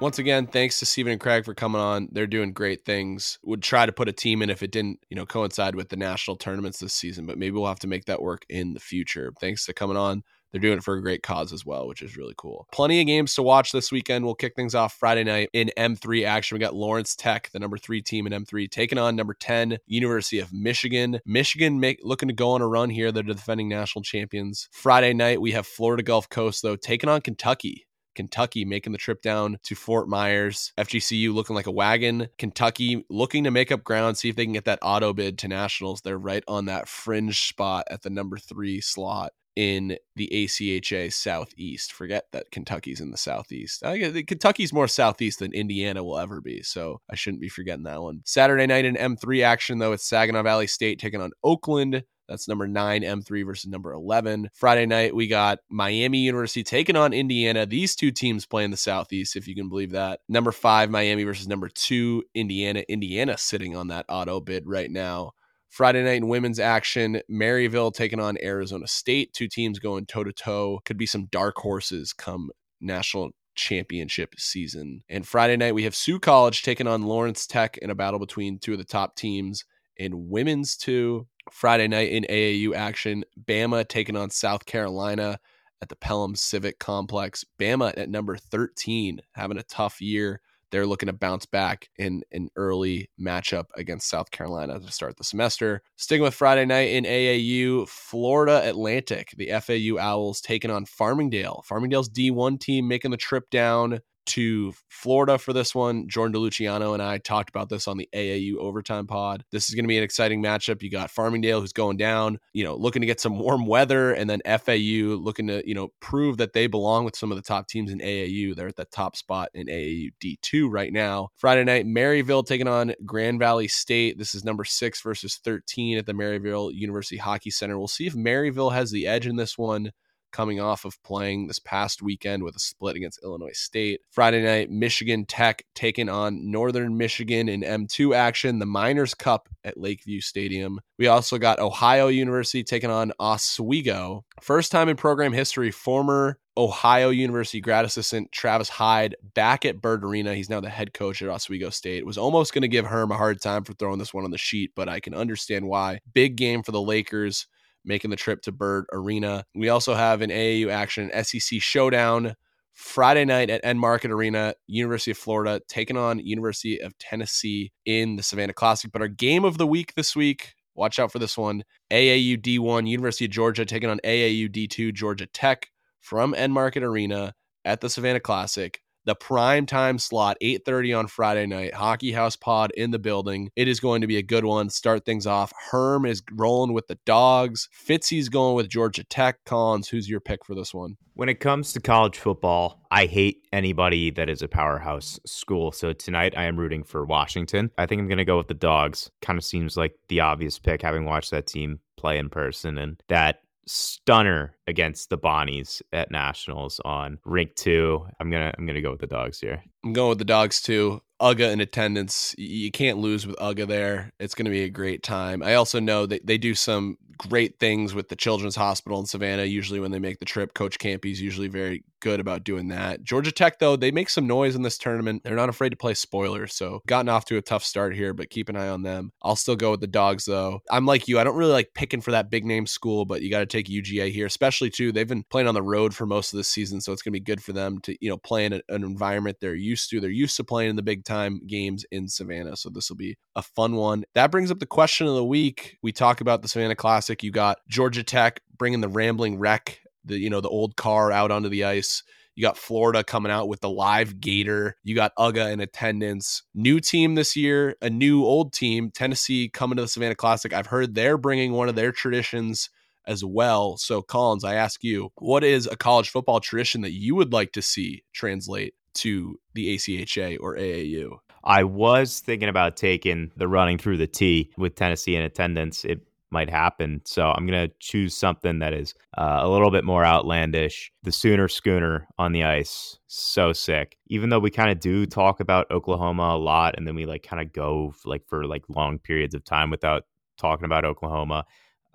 once again, thanks to Stephen and Craig for coming on. They're doing great things. Would try to put a team in if it didn't, you know, coincide with the national tournaments this season, but maybe we'll have to make that work in the future. Thanks to coming on. They're doing it for a great cause as well, which is really cool. Plenty of games to watch this weekend. We'll kick things off Friday night in M3 action. We got Lawrence Tech, the number three team in M3, taking on number 10, University of Michigan. Michigan make, looking to go on a run here. They're the defending national champions. Friday night, we have Florida Gulf Coast, though, taking on Kentucky. Kentucky making the trip down to Fort Myers. FGCU looking like a wagon. Kentucky looking to make up ground, see if they can get that auto bid to nationals. They're right on that fringe spot at the number three slot in the ACHA Southeast. Forget that Kentucky's in the Southeast. I guess Kentucky's more Southeast than Indiana will ever be, so I shouldn't be forgetting that one. Saturday night in M3 action, though, it's Saginaw Valley State taking on Oakland. That's number nine, M3 versus number 11. Friday night, we got Miami University taking on Indiana. These two teams play in the Southeast, if you can believe that. Number five, Miami versus number two, Indiana. Indiana sitting on that auto bid right now. Friday night in women's action, Maryville taking on Arizona State. Two teams going toe to toe. Could be some dark horses come national championship season. And Friday night, we have Sioux College taking on Lawrence Tech in a battle between two of the top teams in women's two. Friday night in AAU action, Bama taking on South Carolina at the Pelham Civic Complex. Bama at number 13, having a tough year. They're looking to bounce back in an early matchup against South Carolina to start the semester. Sticking with Friday night in AAU, Florida Atlantic, the FAU Owls taking on Farmingdale. Farmingdale's D1 team making the trip down to Florida for this one. Jordan DeLuciano and I talked about this on the AAU overtime pod. This is going to be an exciting matchup. You got Farmingdale who's going down, you know, looking to get some warm weather, and then FAU looking to, you know, prove that they belong with some of the top teams in AAU. They're at the top spot in AAU D2 right now. Friday night, Maryville taking on Grand Valley State. This is number six versus 13 at the Maryville University Hockey Center. We'll see if Maryville has the edge in this one coming off of playing this past weekend with a split against Illinois State. Friday night, Michigan Tech taking on Northern Michigan in M2 action, the Miners Cup at Lakeview Stadium. We also got Ohio University taking on Oswego. First time in program history, former Ohio University grad assistant Travis Hyde back at Bird Arena. He's now the head coach at Oswego State. Was almost going to give Herm a hard time for throwing this one on the sheet, but I can understand why. Big game for the Lakers making the trip to Bird Arena. We also have an AAU action SEC showdown Friday night at Enmarket Arena, University of Florida taking on University of Tennessee in the Savannah Classic. But our game of the week this week, watch out for this one AAU D1, University of Georgia taking on AAU D2, Georgia Tech from Enmarket Arena at the Savannah Classic the prime time slot 8.30 on friday night hockey house pod in the building. It is going to be a good one start things off. Herm is rolling with the dogs. Fitzy's going with georgia tech. Collins who's your pick for this one? When it comes to college football i hate anybody that is a powerhouse school. So tonight i am rooting for washington. I think i'm going to go with the dogs. Kind of seems like the obvious pick having watched that team play in person and that stunner against the Bonnies at Nationals on Rink Two. I'm gonna I'm gonna go with the dogs here. I'm going with the dogs too. UGA in attendance. You can't lose with UGA there. It's going to be a great time. I also know that they do some great things with the Children's Hospital in Savannah. Usually, when they make the trip, Coach Campy's usually very good about doing that. Georgia Tech, though, they make some noise in this tournament. They're not afraid to play spoilers. So, gotten off to a tough start here, but keep an eye on them. I'll still go with the dogs, though. I'm like you. I don't really like picking for that big name school, but you got to take UGA here, especially too. They've been playing on the road for most of the season, so it's going to be good for them to you know play in an environment they're used to. They're used to playing in the big time games in Savannah, so this will be a fun one. That brings up the question of the week. We talk about the Savannah Classic. You got Georgia Tech bringing the Rambling Wreck, the you know the old car out onto the ice. You got Florida coming out with the live Gator. You got UGA in attendance. New team this year, a new old team. Tennessee coming to the Savannah Classic. I've heard they're bringing one of their traditions as well. So, Collins, I ask you, what is a college football tradition that you would like to see translate to the ACHA or AAU? I was thinking about taking the running through the T with Tennessee in attendance. It might happen. So I'm going to choose something that is uh, a little bit more outlandish. The Sooner Schooner on the ice. So sick. Even though we kind of do talk about Oklahoma a lot and then we like kind of go like for like long periods of time without talking about Oklahoma.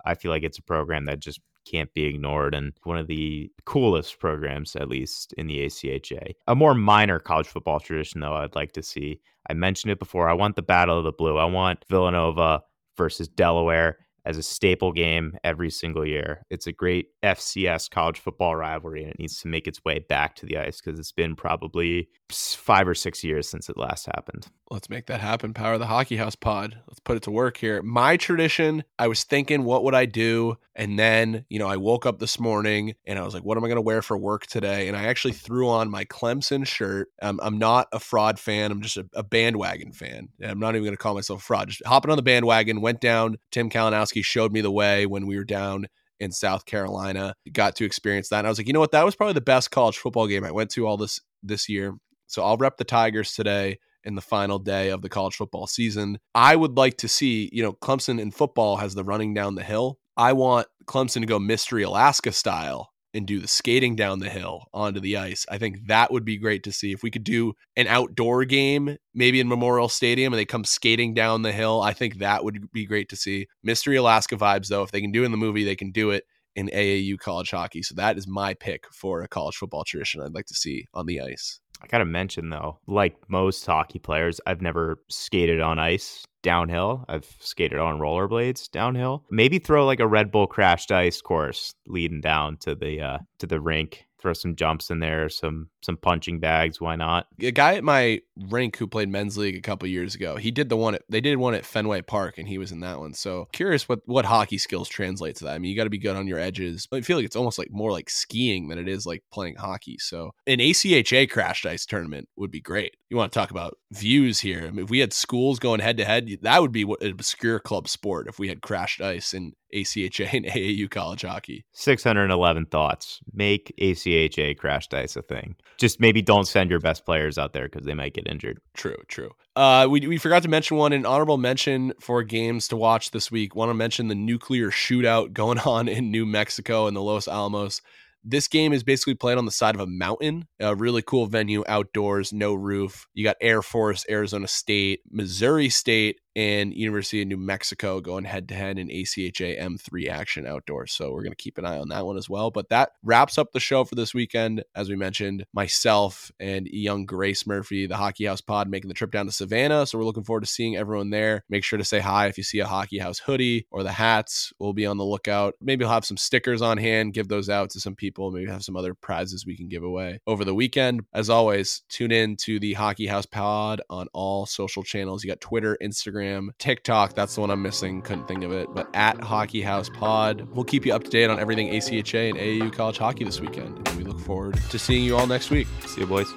I feel like it's a program that just can't be ignored and one of the coolest programs, at least in the ACHA. A more minor college football tradition, though, I'd like to see. I mentioned it before. I want the Battle of the Blue. I want Villanova versus Delaware as a staple game every single year. It's a great FCS college football rivalry, and it needs to make its way back to the ice because it's been probably five or six years since it last happened. Let's make that happen. Power of the Hockey House pod. Let's put it to work here. My tradition, I was thinking, what would I do? And then, you know, I woke up this morning and I was like, what am I going to wear for work today? And I actually threw on my Clemson shirt. Um, I'm not a fraud fan. I'm just a, a bandwagon fan. I'm not even going to call myself fraud. Just hopping on the bandwagon, went down. Tim Kalinowski showed me the way when we were down in South Carolina. Got to experience that. And I was like, you know what? That was probably the best college football game I went to all this this year. So I'll rep the Tigers today in the final day of the college football season. I would like to see, you know, Clemson in football has the running down the hill. I want Clemson to go mystery Alaska style and do the skating down the hill onto the ice. I think that would be great to see. If we could do an outdoor game, maybe in Memorial Stadium, and they come skating down the hill, I think that would be great to see. Mystery Alaska vibes, though. If they can do it in the movie, they can do it in AAU college hockey. So that is my pick for a college football tradition I'd like to see on the ice. I gotta mention though, like most hockey players, I've never skated on ice downhill. I've skated on rollerblades downhill. Maybe throw like a Red Bull crashed ice course leading down to the uh to the rink throw some jumps in there, some some punching bags. Why not? A guy at my rink who played men's league a couple years ago, he did the one. At, they did one at Fenway Park, and he was in that one. So curious what what hockey skills translate to that. I mean, you got to be good on your edges. I feel like it's almost like more like skiing than it is like playing hockey. So an ACHA crashed ice tournament would be great. You want to talk about views here? I mean, if we had schools going head to head, that would be what an obscure club sport. If we had crashed ice in ACHA and AAU college hockey. 611 thoughts. Make ACHA crashed ice a thing. Just maybe don't send your best players out there because they might get injured. True, true. Uh, we, we forgot to mention one, an honorable mention for games to watch this week. Want to mention the nuclear shootout going on in New Mexico in the Los Alamos. This game is basically played on the side of a mountain, a really cool venue outdoors, no roof. You got Air Force, Arizona State, Missouri State, and University of New Mexico going head to head in ACHA M3 action outdoors. So we're going to keep an eye on that one as well. But that wraps up the show for this weekend. As we mentioned, myself and young Grace Murphy, the Hockey House Pod, making the trip down to Savannah. So we're looking forward to seeing everyone there. Make sure to say hi if you see a Hockey House hoodie or the hats. We'll be on the lookout. Maybe we'll have some stickers on hand, give those out to some people. Maybe have some other prizes we can give away over the weekend. As always, tune in to the Hockey House Pod on all social channels. You got Twitter, Instagram, Instagram, TikTok. That's the one I'm missing. Couldn't think of it. But at Hockey House Pod, we'll keep you up to date on everything ACHA and AAU college hockey this weekend. And we look forward to seeing you all next week. See you, boys.